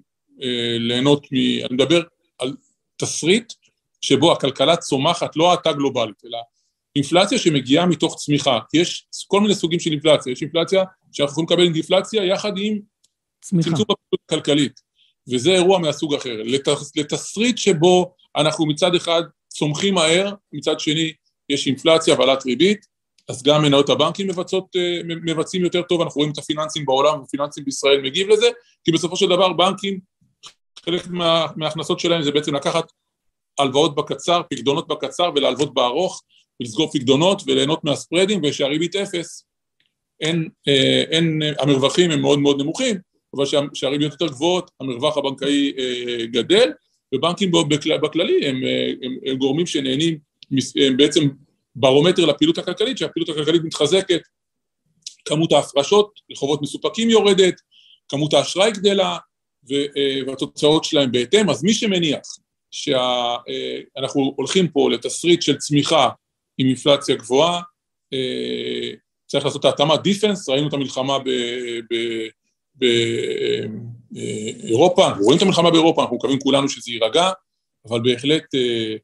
ליהנות מ... אני מדבר על תסריט שבו הכלכלה צומחת, לא האטה גלובלית, אלא אינפלציה שמגיעה מתוך צמיחה. יש כל מיני סוגים של אינפלציה, יש אינפלציה שאנחנו יכולים לקבל אינפלציה יחד עם צמצום הפעילות הכלכלית. וזה אירוע מהסוג אחר. לתס, לתסריט שבו אנחנו מצד אחד צומחים מהר, מצד שני יש אינפלציה ועלת ריבית, אז גם מניות הבנקים מבצעות, אה, מבצעים יותר טוב, אנחנו רואים את הפיננסים בעולם ופיננסים בישראל מגיב לזה, כי בסופו של דבר בנקים, חלק מה, מההכנסות שלהם זה בעצם לקחת הלוואות בקצר, פקדונות בקצר ולהלוות בארוך, ולסגור פקדונות וליהנות מהספרדים, ושהריבית אפס, אין, אה, אין, המרווחים הם מאוד מאוד נמוכים, אבל שהריביות יותר גבוהות, המרווח הבנקאי אה, גדל, ובנקים בכללי הם, אה, הם, הם גורמים שנהנים, הם בעצם ברומטר לפעילות הכלכלית, שהפעילות הכלכלית מתחזקת, כמות ההפרשות לחובות מסופקים יורדת, כמות האשראי גדלה, אה, והתוצאות שלהם בהתאם, אז מי שמניח שאנחנו הולכים פה לתסריט של צמיחה עם אינפלציה גבוהה, צריך לעשות את ההתאמה. דיפנס, ראינו את המלחמה ב, ב, באירופה, אנחנו רואים את המלחמה באירופה, אנחנו מקווים כולנו שזה יירגע, אבל בהחלט אה,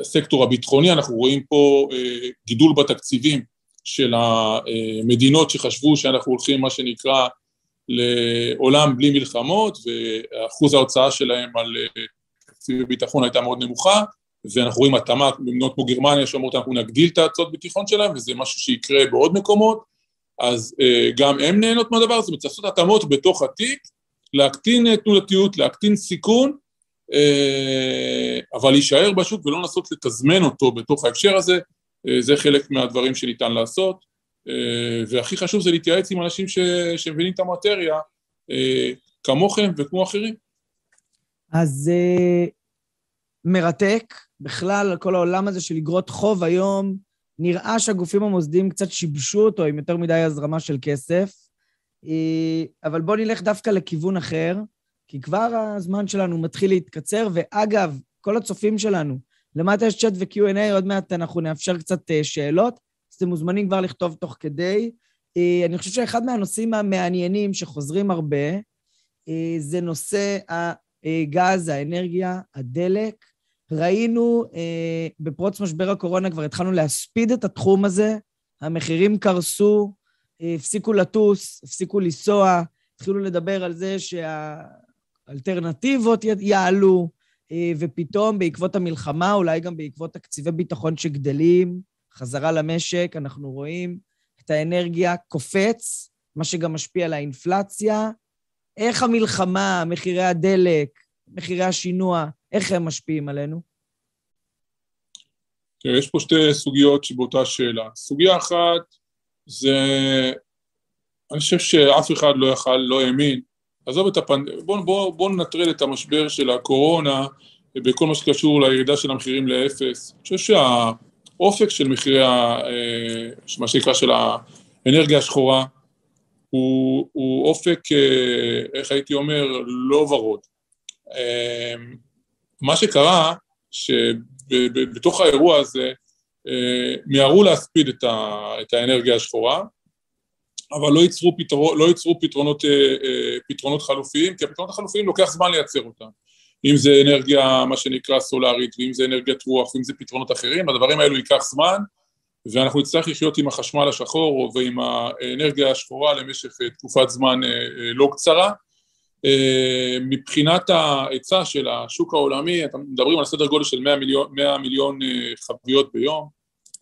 הסקטור הביטחוני, אנחנו רואים פה אה, גידול בתקציבים של המדינות שחשבו שאנחנו הולכים, מה שנקרא, לעולם בלי מלחמות, ואחוז ההוצאה שלהם על אה, תקציבי ביטחון הייתה מאוד נמוכה, ואנחנו רואים התאמה במדינות כמו גרמניה שאומרות אנחנו נגדיל את ההצעות ביטחון שלהם, וזה משהו שיקרה בעוד מקומות. אז uh, גם הם נהנות מהדבר הזה, וצריך לעשות התאמות בתוך התיק, להקטין תנודתיות, להקטין סיכון, אבל להישאר בשוק ולא לנסות לתזמן אותו בתוך ההקשר הזה, זה חלק מהדברים שניתן לעשות. והכי חשוב זה להתייעץ עם אנשים ש... שמבינים את המטריה, כמוכם וכמו אחרים. אז מרתק. בכלל, כל העולם הזה של אגרות חוב היום, נראה שהגופים המוסדיים קצת שיבשו אותו עם יותר מדי הזרמה של כסף. אה, אבל בואו נלך דווקא לכיוון אחר, כי כבר הזמן שלנו מתחיל להתקצר, ואגב, כל הצופים שלנו, למטה יש צ'אט ו-Q&A, עוד מעט אנחנו נאפשר קצת אה, שאלות, אז אתם מוזמנים כבר לכתוב תוך כדי. אה, אני חושב שאחד מהנושאים המעניינים שחוזרים הרבה, זה נושא הגז, האנרגיה, הדלק. ראינו אה, בפרוץ משבר הקורונה, כבר התחלנו להספיד את התחום הזה, המחירים קרסו, אה, הפסיקו לטוס, הפסיקו לנסוע, התחילו לדבר על זה שהאלטרנטיבות יעלו, אה, ופתאום בעקבות המלחמה, אולי גם בעקבות תקציבי ביטחון שגדלים, חזרה למשק, אנחנו רואים את האנרגיה קופץ, מה שגם משפיע על האינפלציה. איך המלחמה, מחירי הדלק, מחירי השינוע, איך הם משפיעים עלינו? תראה, יש פה שתי סוגיות שבאותה שאלה. סוגיה אחת זה, אני חושב שאף אחד לא יכל, לא האמין. עזוב את הפנד... בואו בוא, בוא ננטרל את המשבר של הקורונה בכל מה שקשור לירידה של המחירים לאפס. אני חושב שהאופק של מחירי, ה... אה, מה שנקרא של האנרגיה השחורה, הוא, הוא אופק, אה, איך הייתי אומר, לא ורוד. אה, מה שקרה, שבתוך האירוע הזה אה, מיהרו להספיד את, ה, את האנרגיה השחורה, אבל לא ייצרו, פתרו, לא ייצרו פתרונות, אה, אה, פתרונות חלופיים, כי הפתרונות החלופיים לוקח זמן לייצר אותם. אם זה אנרגיה, מה שנקרא סולארית, ואם זה אנרגיית רוח, ואם זה פתרונות אחרים, הדברים האלו ייקח זמן, ואנחנו נצטרך לחיות עם החשמל השחור ועם האנרגיה השחורה למשך תקופת זמן לא קצרה. אה, מבחינת ההיצע של השוק העולמי, אתם מדברים על סדר גודל של 100 מיליון, 100 מיליון אה, חביות ביום.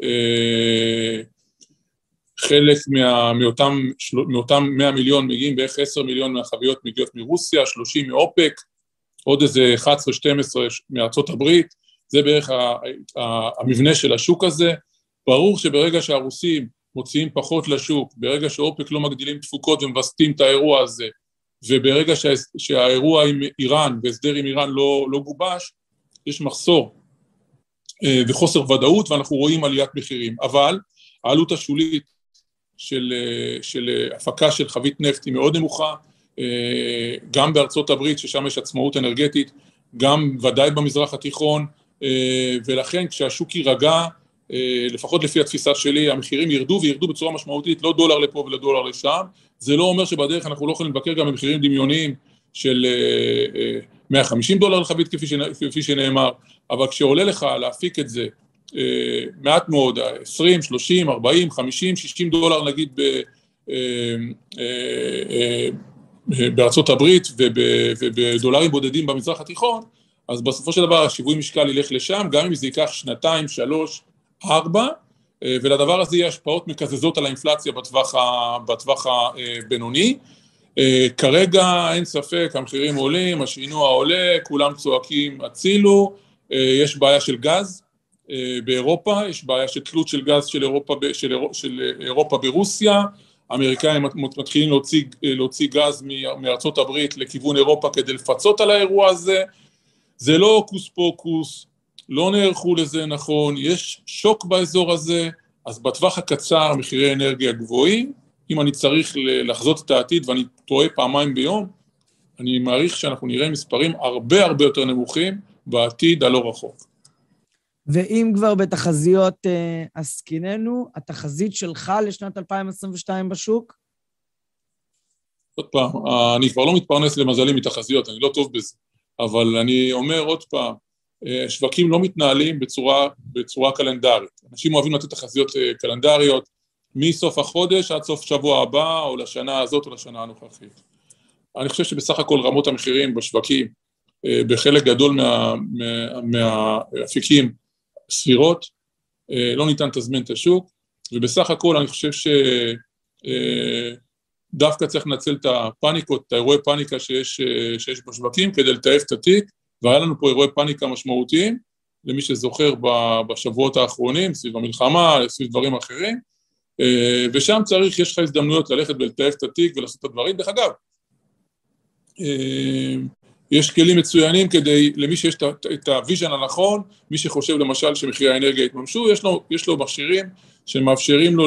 אה, חלק מה, מאותם, מאותם 100 מיליון מגיעים, בערך 10 מיליון מהחביות מגיעות מרוסיה, 30 מאופק, עוד איזה 11-12 מארצות הברית, זה בערך המבנה של השוק הזה. ברור שברגע שהרוסים מוציאים פחות לשוק, ברגע שאופק לא מגדילים תפוקות ומווסתים את האירוע הזה, וברגע שה, שהאירוע עם איראן והסדר עם איראן לא, לא גובש, יש מחסור אה, וחוסר ודאות ואנחנו רואים עליית מחירים. אבל העלות השולית של, אה, של הפקה של חבית נפט היא מאוד נמוכה, אה, גם בארצות הברית ששם יש עצמאות אנרגטית, גם ודאי במזרח התיכון, ולכן כשהשוק יירגע, לפחות לפי התפיסה שלי, המחירים ירדו וירדו בצורה משמעותית, לא דולר לפה ולא דולר לשם, זה לא אומר שבדרך אנחנו לא יכולים לבקר גם במחירים דמיוניים של 150 אה, אה, דולר לחבית כפי, כפי שנאמר, אבל כשעולה לך להפיק את זה אה, מעט מאוד, 20, 30, 40, 50, 60 דולר נגיד ב, בארצות הברית ובדולרים בודדים במזרח התיכון, אז בסופו של דבר השיווי משקל ילך לשם, גם אם זה ייקח שנתיים, שלוש, ארבע, ולדבר הזה יהיה השפעות מקזזות על האינפלציה בטווח, ה, בטווח הבינוני. אה, כרגע אין ספק, המחירים עולים, השינוע עולה, כולם צועקים הצילו, אה, יש בעיה של גז באירופה, יש בעיה של תלות של גז של אירופה, של, של אירופה ברוסיה, האמריקאים מתחילים להוציא, להוציא גז מארצות הברית לכיוון אירופה כדי לפצות על האירוע הזה, זה לא הוקוס פוקוס, לא נערכו לזה נכון, יש שוק באזור הזה, אז בטווח הקצר מחירי אנרגיה גבוהים, אם אני צריך לחזות את העתיד ואני טועה פעמיים ביום, אני מעריך שאנחנו נראה מספרים הרבה הרבה יותר נמוכים בעתיד הלא רחוק. ואם כבר בתחזיות אה, עסקיננו, התחזית שלך לשנת 2022 בשוק? עוד פעם, אני כבר לא מתפרנס למזלי מתחזיות, אני לא טוב בזה, אבל אני אומר עוד פעם, אה, שווקים לא מתנהלים בצורה, בצורה קלנדרית. אנשים אוהבים לתת תחזיות אה, קלנדריות מסוף החודש עד סוף שבוע הבא, או לשנה הזאת או לשנה הנוכחית. אני חושב שבסך הכל רמות המחירים בשווקים, אה, בחלק גדול מה, מה, מהאפיקים סבירות, לא ניתן לתזמן את השוק, ובסך הכל אני חושב שדווקא צריך לנצל את הפאניקות, את האירועי פאניקה שיש, שיש בשווקים כדי לטייף את התיק, והיה לנו פה אירועי פאניקה משמעותיים, למי שזוכר בשבועות האחרונים, סביב המלחמה, סביב דברים אחרים, אה, ושם צריך, יש לך הזדמנויות ללכת ולטייב את התיק ולעשות את הדברים. דרך אגב, אה, יש כלים מצוינים כדי, למי שיש את ה vision הנכון, מי שחושב למשל שמחירי האנרגיה יתממשו, יש לו, יש לו מכשירים שמאפשרים לו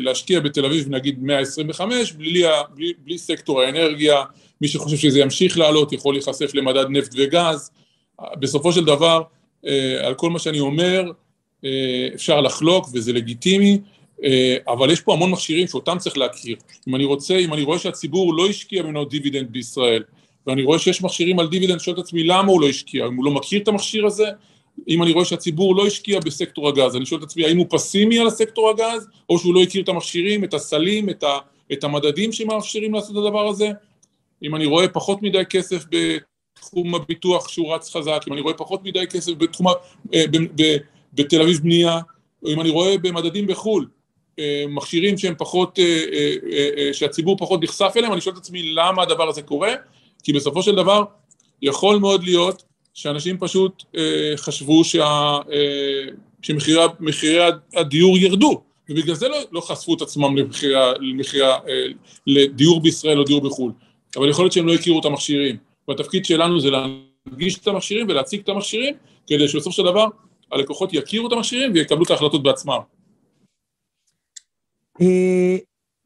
להשקיע בתל אביב נגיד 125, בלי, בלי, בלי סקטור האנרגיה, מי שחושב שזה ימשיך לעלות יכול להיחשף למדד נפט וגז. בסופו של דבר, אה, על כל מה שאני אומר, אה, אפשר לחלוק וזה לגיטימי, אה, אבל יש פה המון מכשירים שאותם צריך להכיר. אם אני רוצה, אם אני רואה שהציבור לא השקיע במניות דיבידנד בישראל, ואני רואה שיש מכשירים על דיבידנד, שואל את עצמי למה הוא לא השקיע, אם הוא לא מכיר את המכשיר הזה, אם אני רואה שהציבור לא השקיע בסקטור הגז, אני שואל את עצמי האם הוא פסימי על הסקטור הגז, או שהוא לא הכיר את המכשירים, את הסלים, את, ה, את המדדים שמאפשרים לעשות את הדבר הזה, אם אני רואה פחות מדי כסף בתחום הביטוח שהוא רץ חזק, אם אני רואה פחות מדי כסף בתחום, אה, בתל אביב בנייה, או אם אני רואה במדדים בחו"ל, אה, מכשירים שהם פחות, אה, שהציבור פחות נחשף אליהם, אני שואל את עצמי למה הדבר הזה קורה, כי בסופו של דבר יכול מאוד להיות שאנשים פשוט אה, חשבו שה, אה, שמחירי הדיור ירדו, ובגלל זה לא, לא חשפו את עצמם למחירי, למחירי, אה, לדיור בישראל או דיור בחו"ל, אבל יכול להיות שהם לא הכירו את המכשירים, והתפקיד שלנו זה להנגיש את המכשירים ולהציג את המכשירים, כדי שבסופו של דבר הלקוחות יכירו את המכשירים ויקבלו את ההחלטות בעצמם. אה,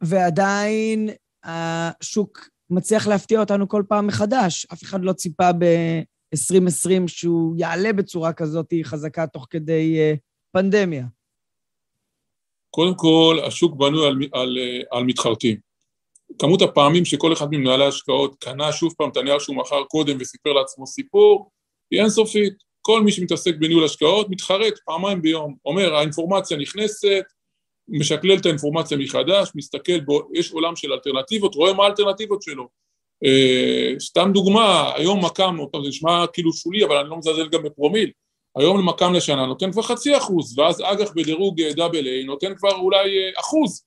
ועדיין השוק מצליח להפתיע אותנו כל פעם מחדש. אף אחד לא ציפה ב-2020 שהוא יעלה בצורה כזאת חזקה תוך כדי uh, פנדמיה. קודם כל, השוק בנוי על, על, על מתחרטים. כמות הפעמים שכל אחד ממנהלי ההשקעות קנה שוב פעם את הנייר שהוא מכר קודם וסיפר לעצמו סיפור, היא אינסופית. כל מי שמתעסק בניהול השקעות מתחרט פעמיים ביום. אומר, האינפורמציה נכנסת, משקלל את האינפורמציה מחדש, מסתכל, בו, יש עולם של אלטרנטיבות, רואה מה האלטרנטיבות שלו. Uh, סתם דוגמה, היום מקם, זה נשמע כאילו שולי, אבל אני לא מזלזל גם בפרומיל, היום מק"ם לשנה נותן כבר חצי אחוז, ואז אג"ח בדירוג double A נותן כבר אולי אה, אחוז,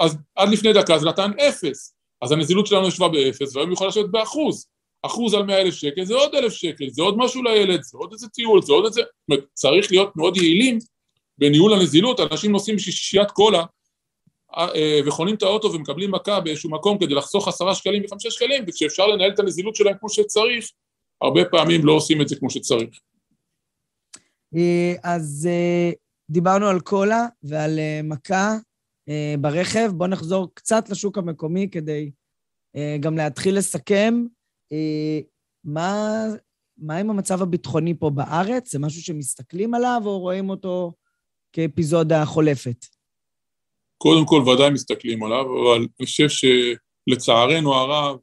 אז עד לפני דקה זה נתן אפס, אז הנזילות שלנו ישבה באפס, והיום יכול לשבת באחוז, אחוז על מאה אלף שקל זה עוד אלף שקל, זה עוד משהו לילד, זה עוד איזה טיול, זה עוד איזה, צריך להיות מאוד יעילים בניהול הנזילות, אנשים נוסעים בשביל שישיית קולה אה, וחונים את האוטו ומקבלים מכה באיזשהו מקום כדי לחסוך עשרה שקלים וחמישה שקלים, וכשאפשר לנהל את הנזילות שלהם כמו שצריך, הרבה פעמים לא עושים את זה כמו שצריך. אה, אז אה, דיברנו על קולה ועל מכה ברכב, בואו נחזור קצת לשוק המקומי כדי גם להתחיל לסכם. מה, מה עם המצב הביטחוני פה בארץ? זה משהו שמסתכלים עליו או רואים אותו כאפיזודה חולפת? קודם כל ודאי מסתכלים עליו, אבל אני חושב שלצערנו הרב,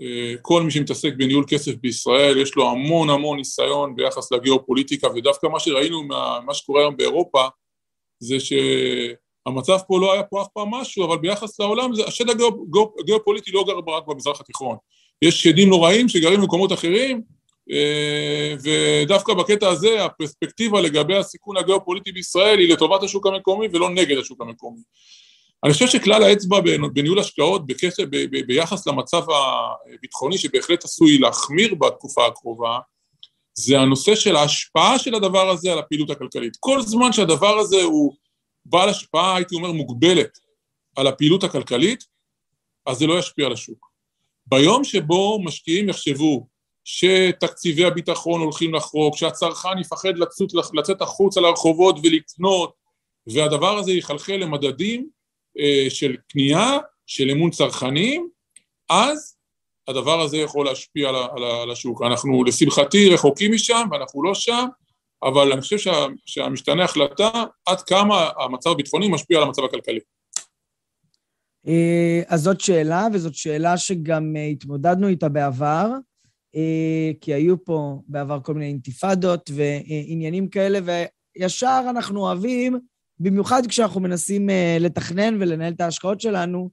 אה, כל מי שמתעסק בניהול כסף בישראל, יש לו המון המון ניסיון ביחס לגיאופוליטיקה, ודווקא מה שראינו ממה שקורה היום באירופה, זה שהמצב פה לא היה פה אף פעם משהו, אבל ביחס לעולם, השד הגיאופוליטי לא גר רק במזרח התיכון. יש שדים נוראים שגרים במקומות אחרים, ודווקא בקטע הזה הפרספקטיבה לגבי הסיכון הגיאופוליטי בישראל היא לטובת השוק המקומי ולא נגד השוק המקומי. אני חושב שכלל האצבע בניהול השקעות בקשר, ב, ב, ביחס למצב הביטחוני שבהחלט עשוי להחמיר בתקופה הקרובה, זה הנושא של ההשפעה של הדבר הזה על הפעילות הכלכלית. כל זמן שהדבר הזה הוא בעל השפעה, הייתי אומר, מוגבלת על הפעילות הכלכלית, אז זה לא ישפיע על השוק. ביום שבו משקיעים יחשבו שתקציבי הביטחון הולכים לחרוק, שהצרכן יפחד לצאת, לצאת החוצה לרחובות ולקנות, והדבר הזה יחלחל למדדים אה, של קנייה, של אמון צרכנים, אז הדבר הזה יכול להשפיע על, על, על השוק. אנחנו לשמחתי רחוקים משם ואנחנו לא שם, אבל אני חושב שה, שהמשתנה החלטה עד כמה המצב הביטחוני משפיע על המצב הכלכלי. אה, אז זאת שאלה, וזאת שאלה שגם אה, התמודדנו איתה בעבר. אה, כי היו פה בעבר כל מיני אינתיפאדות ועניינים כאלה, וישר אנחנו אוהבים, במיוחד כשאנחנו מנסים אה, לתכנן ולנהל את ההשקעות שלנו,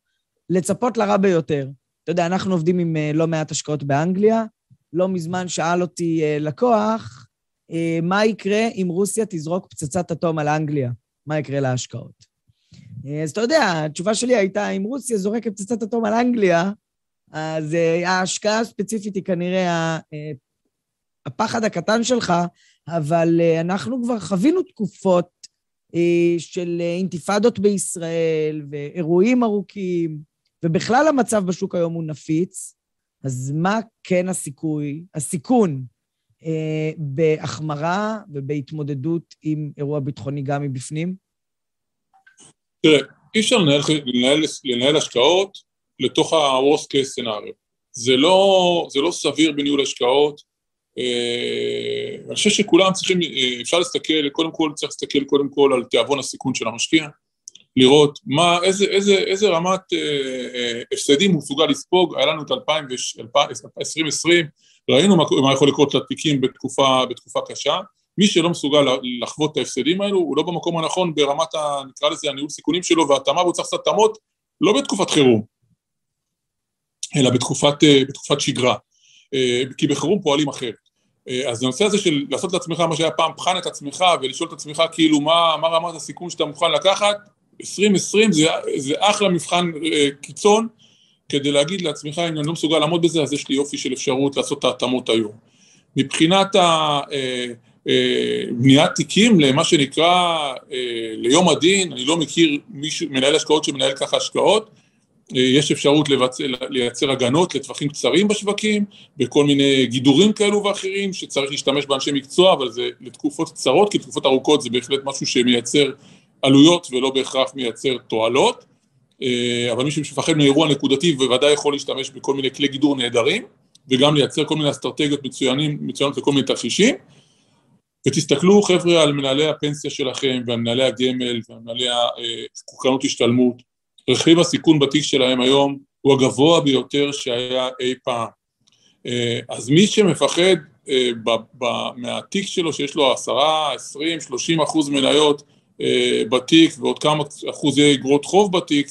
לצפות לרע ביותר. אתה יודע, אנחנו עובדים עם אה, לא מעט השקעות באנגליה. לא מזמן שאל אותי לקוח, מה יקרה אם רוסיה תזרוק פצצת אטום על אנגליה? מה יקרה להשקעות? אז אתה יודע, התשובה שלי הייתה, אם רוסיה זורקת פצצת אטום על אנגליה, אז אה, ההשקעה הספציפית היא כנראה הפחד הקטן שלך, אבל uh, אנחנו כבר חווינו תקופות של אינתיפאדות בישראל ואירועים ארוכים, ובכלל המצב בשוק היום הוא נפיץ, אז מה כן הסיכוי, הסיכון uh, בהחמרה ובהתמודדות עם אירוע ביטחוני גם מבפנים? תראה, אי אפשר לנהל, לנהל, לנהל השקעות לתוך ה-Worst case scenario. זה לא, זה לא סביר בניהול השקעות. אה, אני חושב שכולם צריכים, אה, אפשר להסתכל, קודם כל צריך להסתכל קודם כל על תיאבון הסיכון של המשקיע, לראות מה, איזה, איזה, איזה רמת אה, אה, הפסדים הוא מסוגל לספוג, היה לנו את 2020, ראינו מה, מה יכול לקרות לתיקים בתקופה, בתקופה קשה, מי שלא מסוגל לחוות את ההפסדים האלו, הוא לא במקום הנכון ברמת, ה, נקרא לזה, הניהול סיכונים שלו והתאמה, והוא צריך לעשות התאמות לא בתקופת חירום, אלא בתקופת, אה, בתקופת שגרה, אה, כי בחירום פועלים אחרת. אה, אז הנושא הזה של לעשות לעצמך מה שהיה פעם, בחן את עצמך ולשאול את עצמך כאילו מה, מה רמת הסיכון שאתה מוכן לקחת, 2020 זה, זה אחלה מבחן קיצון, כדי להגיד לעצמך אם אני לא מסוגל לעמוד בזה, אז יש לי יופי של אפשרות לעשות את ההתאמות היום. מבחינת ה... בניית תיקים למה שנקרא ליום הדין, אני לא מכיר מישהו, מנהל השקעות שמנהל ככה השקעות, יש אפשרות לבצע, לייצר הגנות לטווחים קצרים בשווקים, בכל מיני גידורים כאלו ואחרים, שצריך להשתמש באנשי מקצוע, אבל זה לתקופות קצרות, כי תקופות ארוכות זה בהחלט משהו שמייצר עלויות ולא בהכרח מייצר תועלות, אה, אבל מי שמפחד מאירוע נקודתי בוודאי יכול להשתמש בכל מיני כלי גידור נהדרים, וגם לייצר כל מיני אסטרטגיות מצוינים, מצוינות לכל מיני תרחישים. ותסתכלו חבר'ה על מנהלי הפנסיה שלכם ועל מנהלי הגמל ועל מנהלי הקרנות השתלמות, רכיב הסיכון בתיק שלהם היום הוא הגבוה ביותר שהיה אי פעם. אה, אז מי שמפחד אה, מהתיק שלו, שיש לו עשרה, עשרים, שלושים אחוז מניות אה, בתיק ועוד כמה אחוזי אגרות חוב בתיק,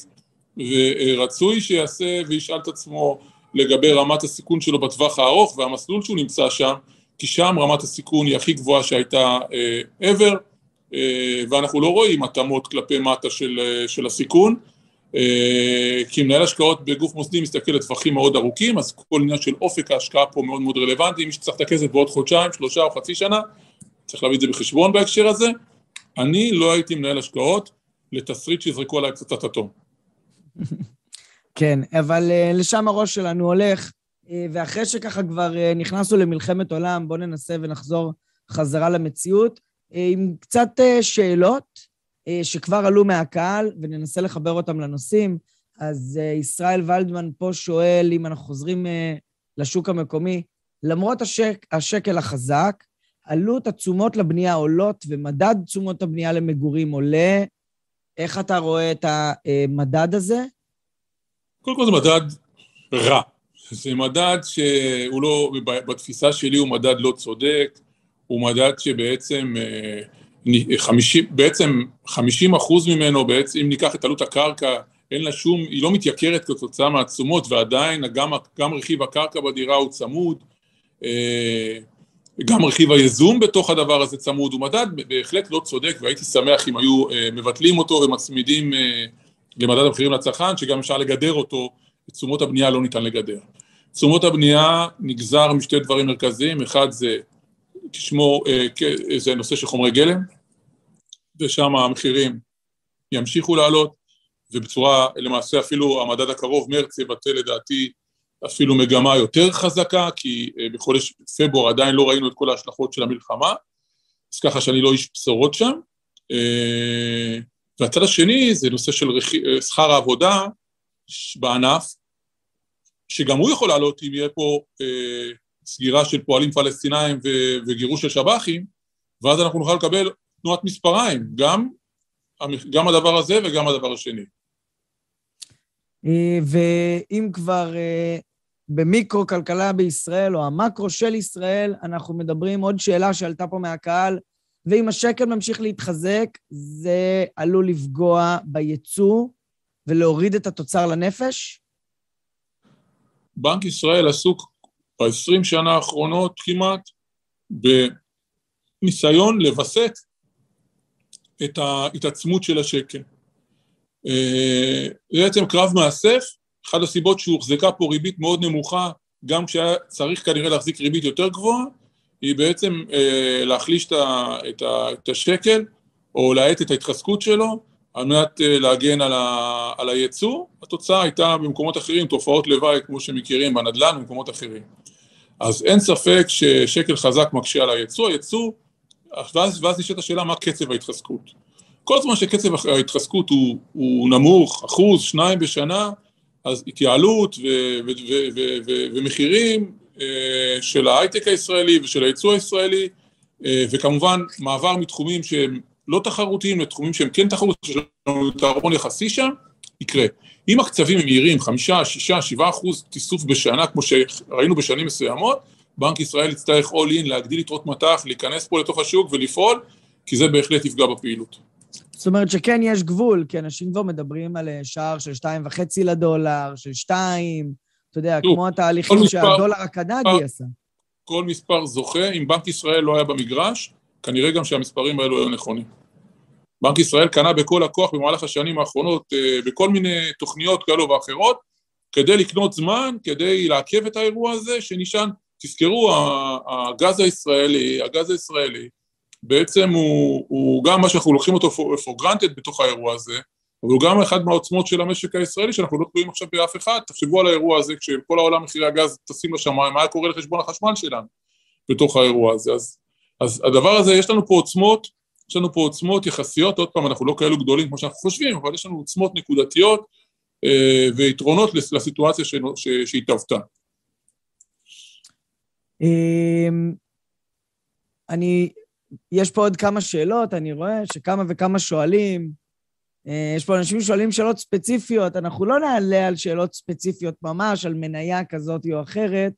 ורצוי שיעשה וישאל את עצמו לגבי רמת הסיכון שלו בטווח הארוך והמסלול שהוא נמצא שם, כי שם רמת הסיכון היא הכי גבוהה שהייתה ever, ואנחנו לא רואים התאמות כלפי מטה של, של הסיכון, כי מנהל השקעות בגוף מוסדי מסתכל לטווחים מאוד ארוכים, אז כל עניין של אופק ההשקעה פה מאוד מאוד רלוונטי, מי שצריך את הכסף בעוד חודשיים, שלושה או חצי שנה, צריך להביא את זה בחשבון בהקשר הזה. אני לא הייתי מנהל השקעות לתסריט שיזרקו עליי פצצת אטום. כן, אבל uh, לשם הראש שלנו הולך, uh, ואחרי שככה כבר נכנסנו למלחמת עולם, בואו ננסה ונחזור חזרה למציאות, עם קצת שאלות. אה, שכבר עלו מהקהל, וננסה לחבר אותם לנושאים. אז אה, ישראל ולדמן פה שואל אם אנחנו חוזרים אה, לשוק המקומי, למרות השק, השקל החזק, עלות התשומות לבנייה עולות ומדד תשומות הבנייה למגורים עולה. איך אתה רואה את המדד הזה? קודם כל זה מדד רע. זה מדד שהוא לא, בתפיסה שלי הוא מדד לא צודק, הוא מדד שבעצם 50, בעצם 50 אחוז ממנו, בעצם אם ניקח את עלות הקרקע, אין לה שום, היא לא מתייקרת כתוצאה מהתשומות ועדיין גם, גם רכיב הקרקע בדירה הוא צמוד, אה, גם רכיב היזום בתוך הדבר הזה צמוד, הוא מדד בהחלט לא צודק והייתי שמח אם היו אה, מבטלים אותו ומצמידים אה, למדד המחירים לצרכן, שגם אפשר לגדר אותו, את תשומות הבנייה לא ניתן לגדר. תשומות הבנייה נגזר משתי דברים מרכזיים, אחד זה כשמו, אה, זה נושא של חומרי גלם, ושם המחירים ימשיכו לעלות, ובצורה, למעשה אפילו המדד הקרוב, מרץ, יבטא לדעתי אפילו מגמה יותר חזקה, כי אה, בחודש פברואר עדיין לא ראינו את כל ההשלכות של המלחמה, אז ככה שאני לא איש בשורות שם. אה, והצד השני זה נושא של שכר העבודה בענף, שגם הוא יכול לעלות אם יהיה פה סגירה של פועלים פלסטינאים וגירוש של שב"חים, ואז אנחנו נוכל לקבל תנועת מספריים, גם, גם הדבר הזה וגם הדבר השני. אה, ואם כבר אה, במיקרו-כלכלה בישראל, או המקרו של ישראל, אנחנו מדברים, עוד שאלה שעלתה פה מהקהל, ואם השקל ממשיך להתחזק, זה עלול לפגוע בייצוא ולהוריד את התוצר לנפש? בנק ישראל עסוק ב-20 שנה האחרונות כמעט, בניסיון לווסת את ההתעצמות של השקל. אה, זה בעצם קרב מאסף, אחת הסיבות שהוחזקה פה ריבית מאוד נמוכה, גם כשהיה צריך כנראה להחזיק ריבית יותר גבוהה, היא בעצם אה, להחליש את, ה, את, ה, את השקל, או להאט את ההתחזקות שלו, על מנת אה, להגן על, ה, על הייצוא. התוצאה הייתה במקומות אחרים תופעות לוואי, כמו שמכירים בנדל"ן ובמקומות אחרים. אז אין ספק ששקל חזק מקשה על הייצוא, הייצוא, ואז, ואז נשאלת השאלה מה קצב ההתחזקות. כל זמן שקצב ההתחזקות הוא, הוא נמוך, אחוז, שניים בשנה, אז התייעלות ו, ו, ו, ו, ו, ומחירים אה, של ההייטק הישראלי ושל הייצוא הישראלי, אה, וכמובן מעבר מתחומים שהם לא תחרותיים לתחומים שהם כן תחרותיים, שיש לנו יתרון יחסי שם, יקרה. אם הקצבים הם מהירים, חמישה, שישה, שבעה אחוז תיסוף בשנה, כמו שראינו בשנים מסוימות, בנק ישראל יצטרך all in, להגדיל יתרות מטח, להיכנס פה לתוך השוק ולפעול, כי זה בהחלט יפגע בפעילות. זאת אומרת שכן יש גבול, כי אנשים כבר מדברים על אה, שער של שתיים וחצי לדולר, של שתיים, אתה יודע, כמו התהליכים שהדולר הקנדי עשה. כל מספר זוכה, אם בנק ישראל לא היה במגרש, כנראה גם שהמספרים האלו היו נכונים. בנק ישראל קנה בכל הכוח במהלך השנים האחרונות אה, בכל מיני תוכניות כאלו ואחרות, כדי לקנות זמן, כדי לעכב את האירוע הזה, שנשען, תזכרו, הגז הישראלי, הגז הישראלי, בעצם הוא, הוא גם מה שאנחנו לוקחים אותו for, granted בתוך האירוע הזה, אבל הוא גם אחד מהעוצמות של המשק הישראלי, שאנחנו לא תלויים עכשיו באף אחד. תחשבו על האירוע הזה, כשכל העולם מחירי הגז טסים לשמיים, מה היה קורה לחשבון החשמל שלנו בתוך האירוע הזה. אז, אז הדבר הזה, יש לנו פה עוצמות, יש לנו פה עוצמות יחסיות, עוד פעם, אנחנו לא כאלו גדולים כמו שאנחנו חושבים, אבל יש לנו עוצמות נקודתיות אה, ויתרונות לסיטואציה שהתהוותה. אמ, אני יש פה עוד כמה שאלות, אני רואה שכמה וכמה שואלים. אה, יש פה אנשים ששואלים שאלות ספציפיות, אנחנו לא נעלה על שאלות ספציפיות ממש, על מניה כזאת או אחרת,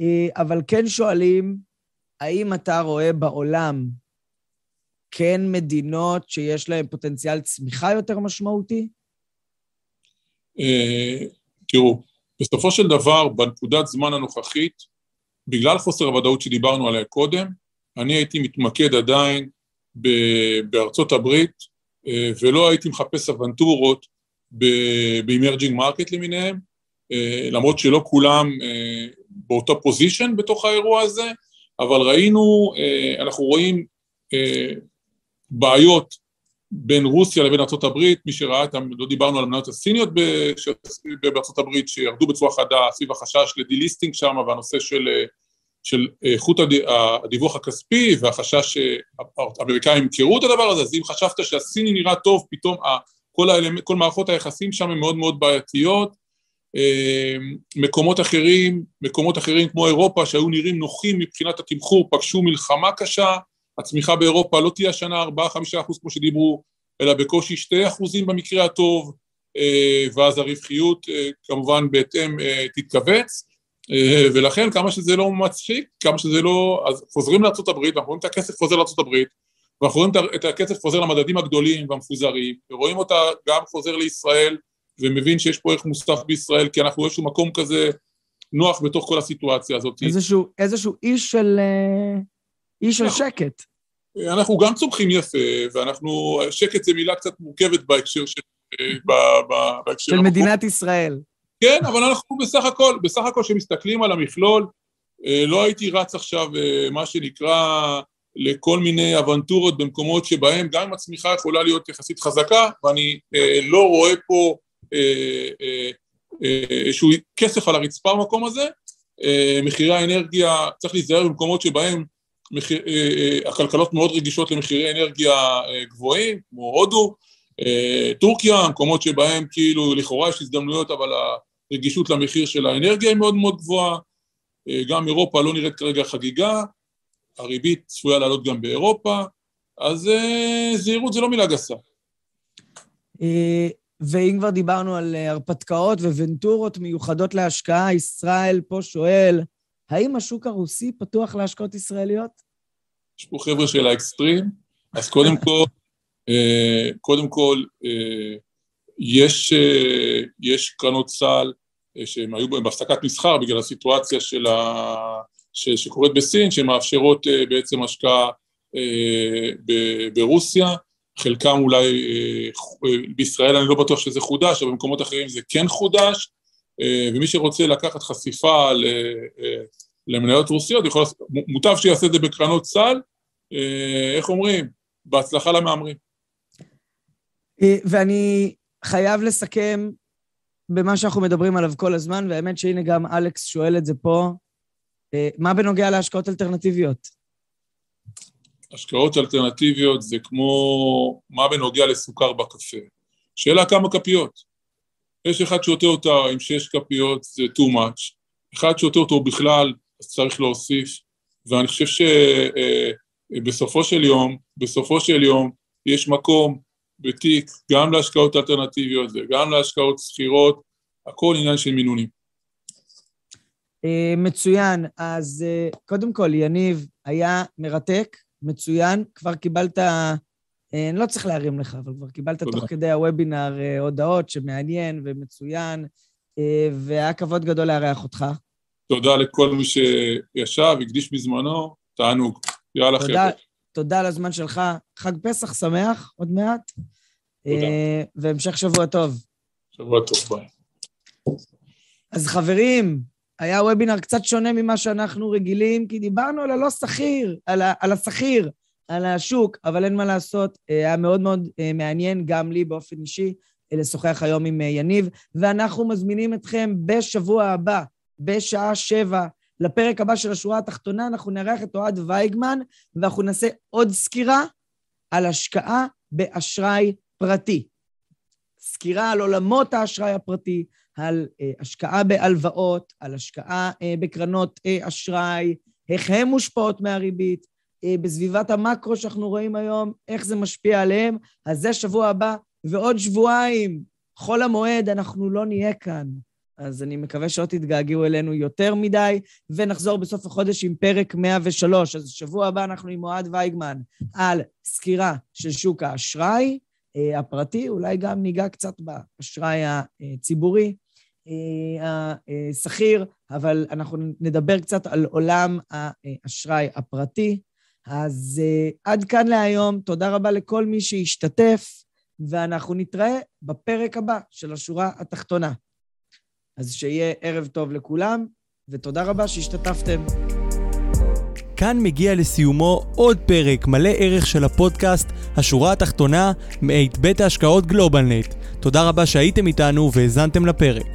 אה, אבל כן שואלים, האם אתה רואה בעולם כן מדינות שיש להן פוטנציאל צמיחה יותר משמעותי? אה, תראו, בסופו של דבר, בנקודת זמן הנוכחית, בגלל חוסר הוודאות שדיברנו עליה קודם, אני הייתי מתמקד עדיין בארצות הברית, אה, ולא הייתי מחפש אבנטורות ב emerging market למיניהם, אה, למרות שלא כולם באותו position בתוך האירוע הזה, אבל ראינו, אנחנו רואים בעיות בין רוסיה לבין ארה"ב, מי שראה את, לא דיברנו על המניות הסיניות בארה"ב, שירדו בצורה חדה סביב החשש ל delisting שם, והנושא של של איכות הדיווח הכספי והחשש שהאמריקאים ימכרו את הדבר הזה, אז אם חשבת שהסיני נראה טוב, פתאום כל, האלמנט, כל מערכות היחסים שם הן מאוד מאוד בעייתיות. אמ, מקומות אחרים, מקומות אחרים כמו אירופה שהיו נראים נוחים מבחינת התמחור, פגשו מלחמה קשה, הצמיחה באירופה לא תהיה השנה 4-5 אחוז כמו שדיברו, אלא בקושי 2 אחוזים במקרה הטוב, אה, ואז הרווחיות אה, כמובן בהתאם אה, תתכווץ. ולכן כמה שזה לא מצחיק, כמה שזה לא... אז חוזרים לארה"ב, ואנחנו רואים את הכסף חוזר לארה"ב, ואנחנו רואים את הכסף חוזר למדדים הגדולים והמפוזרים, ורואים אותה גם חוזר לישראל, ומבין שיש פה ערך מוסף בישראל, כי אנחנו איזשהו מקום כזה נוח בתוך כל הסיטואציה הזאת. איזשהו, איזשהו איש של... אה, איש של אנחנו, שקט. אנחנו גם צומחים יפה, ואנחנו... שקט זה מילה קצת מורכבת בהקשר של... אה, בהקשר... של מדינת ישראל. כן, אבל אנחנו בסך הכל, בסך הכל כשמסתכלים על המכלול, אה, לא הייתי רץ עכשיו, אה, מה שנקרא, לכל מיני אבנטורות במקומות שבהם גם אם הצמיחה יכולה להיות יחסית חזקה, ואני אה, לא רואה פה איזשהו כסף על הרצפה במקום הזה, מחירי האנרגיה, צריך להיזהר במקומות שבהם הכלכלות מאוד רגישות למחירי אנרגיה גבוהים, כמו הודו, טורקיה, מקומות שבהם כאילו לכאורה יש הזדמנויות, אבל הרגישות למחיר של האנרגיה היא מאוד מאוד גבוהה, אה, גם אירופה לא נראית כרגע חגיגה, הריבית צפויה לעלות גם באירופה, אז אה, זהירות זה לא מילה גסה. אה, ואם כבר דיברנו על הרפתקאות וונטורות מיוחדות להשקעה, ישראל פה שואל, האם השוק הרוסי פתוח להשקעות ישראליות? יש פה חבר'ה של האקסטרים, אז קודם כל, קודם כל, יש, אה, יש קרנות סל אה, שהן היו בהפסקת מסחר בגלל הסיטואציה של ה... ש... שקורית בסין, שמאפשרות אה, בעצם השקעה ב... ברוסיה, חלקם אולי, בישראל אני לא בטוח שזה חודש, אבל במקומות אחרים זה כן חודש, ומי שרוצה לקחת חשיפה למניות רוסיות, יכול, מוטב שיעשה את זה בקרנות סל, אה, איך אומרים? בהצלחה למהמרים. אה, ואני חייב לסכם במה שאנחנו מדברים עליו כל הזמן, והאמת שהנה גם אלכס שואל את זה פה, אה, מה בנוגע להשקעות אלטרנטיביות? השקעות אלטרנטיביות זה כמו מה בנוגע לסוכר בקפה. שאלה כמה כפיות. יש אחד שותה אותה עם שש כפיות, זה too much. אחד שותה אותו בכלל, אז צריך להוסיף. ואני חושב שבסופו של יום, בסופו של יום, יש מקום בתיק גם להשקעות אלטרנטיביות וגם להשקעות שכירות, הכל עניין של מינונים. אה, מצוין. אז אה, קודם כל, יניב, היה מרתק, מצוין. כבר קיבלת, אה, אני לא צריך להרים לך, אבל כבר קיבלת תודה. תוך כדי הוובינר הודעות שמעניין ומצוין, והיה כבוד גדול לארח אותך. תודה לכל מי שישב, הקדיש בזמנו, תענוג. יאללה חבר'ה. תודה על הזמן שלך. חג פסח שמח עוד מעט. תודה. והמשך שבוע טוב. שבוע טוב, ביי. אז חברים, היה וובינר קצת שונה ממה שאנחנו רגילים, כי דיברנו על הלא שכיר, על, ה- על השכיר, על השוק, אבל אין מה לעשות, אה, היה מאוד מאוד אה, מעניין, גם לי באופן אישי, אה, לשוחח היום עם יניב, ואנחנו מזמינים אתכם בשבוע הבא, בשעה שבע, לפרק הבא של השורה התחתונה, אנחנו נארח את אוהד וייגמן, ואנחנו נעשה עוד סקירה על השקעה באשראי פרטי. סקירה על עולמות האשראי הפרטי, על אה, השקעה בהלוואות, על השקעה אה, בקרנות אה, אשראי, איך הן מושפעות מהריבית, בסביבת המקרו שאנחנו רואים היום, איך זה משפיע עליהם. אז זה שבוע הבא, ועוד שבועיים, חול המועד, אנחנו לא נהיה כאן. אז אני מקווה שלא תתגעגעו אלינו יותר מדי, ונחזור בסוף החודש עם פרק 103. אז שבוע הבא אנחנו עם אוהד וייגמן על סקירה של שוק האשראי אה, הפרטי, אולי גם ניגע קצת באשראי הציבורי. אה, השכיר, אבל אנחנו נדבר קצת על עולם האשראי הפרטי. אז אה, עד כאן להיום, תודה רבה לכל מי שהשתתף, ואנחנו נתראה בפרק הבא של השורה התחתונה. אז שיהיה ערב טוב לכולם, ותודה רבה שהשתתפתם. כאן מגיע לסיומו עוד פרק מלא ערך של הפודקאסט השורה התחתונה מאת בית ההשקעות גלובלנט. תודה רבה שהייתם איתנו והאזנתם לפרק.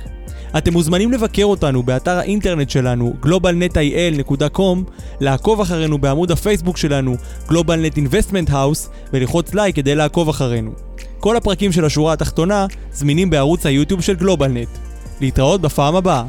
אתם מוזמנים לבקר אותנו באתר האינטרנט שלנו globalnetil.com, לעקוב אחרינו בעמוד הפייסבוק שלנו GlobalNet Investment House וללחוץ לייק כדי לעקוב אחרינו. כל הפרקים של השורה התחתונה זמינים בערוץ היוטיוב של גלובלנט. להתראות בפעם הבאה.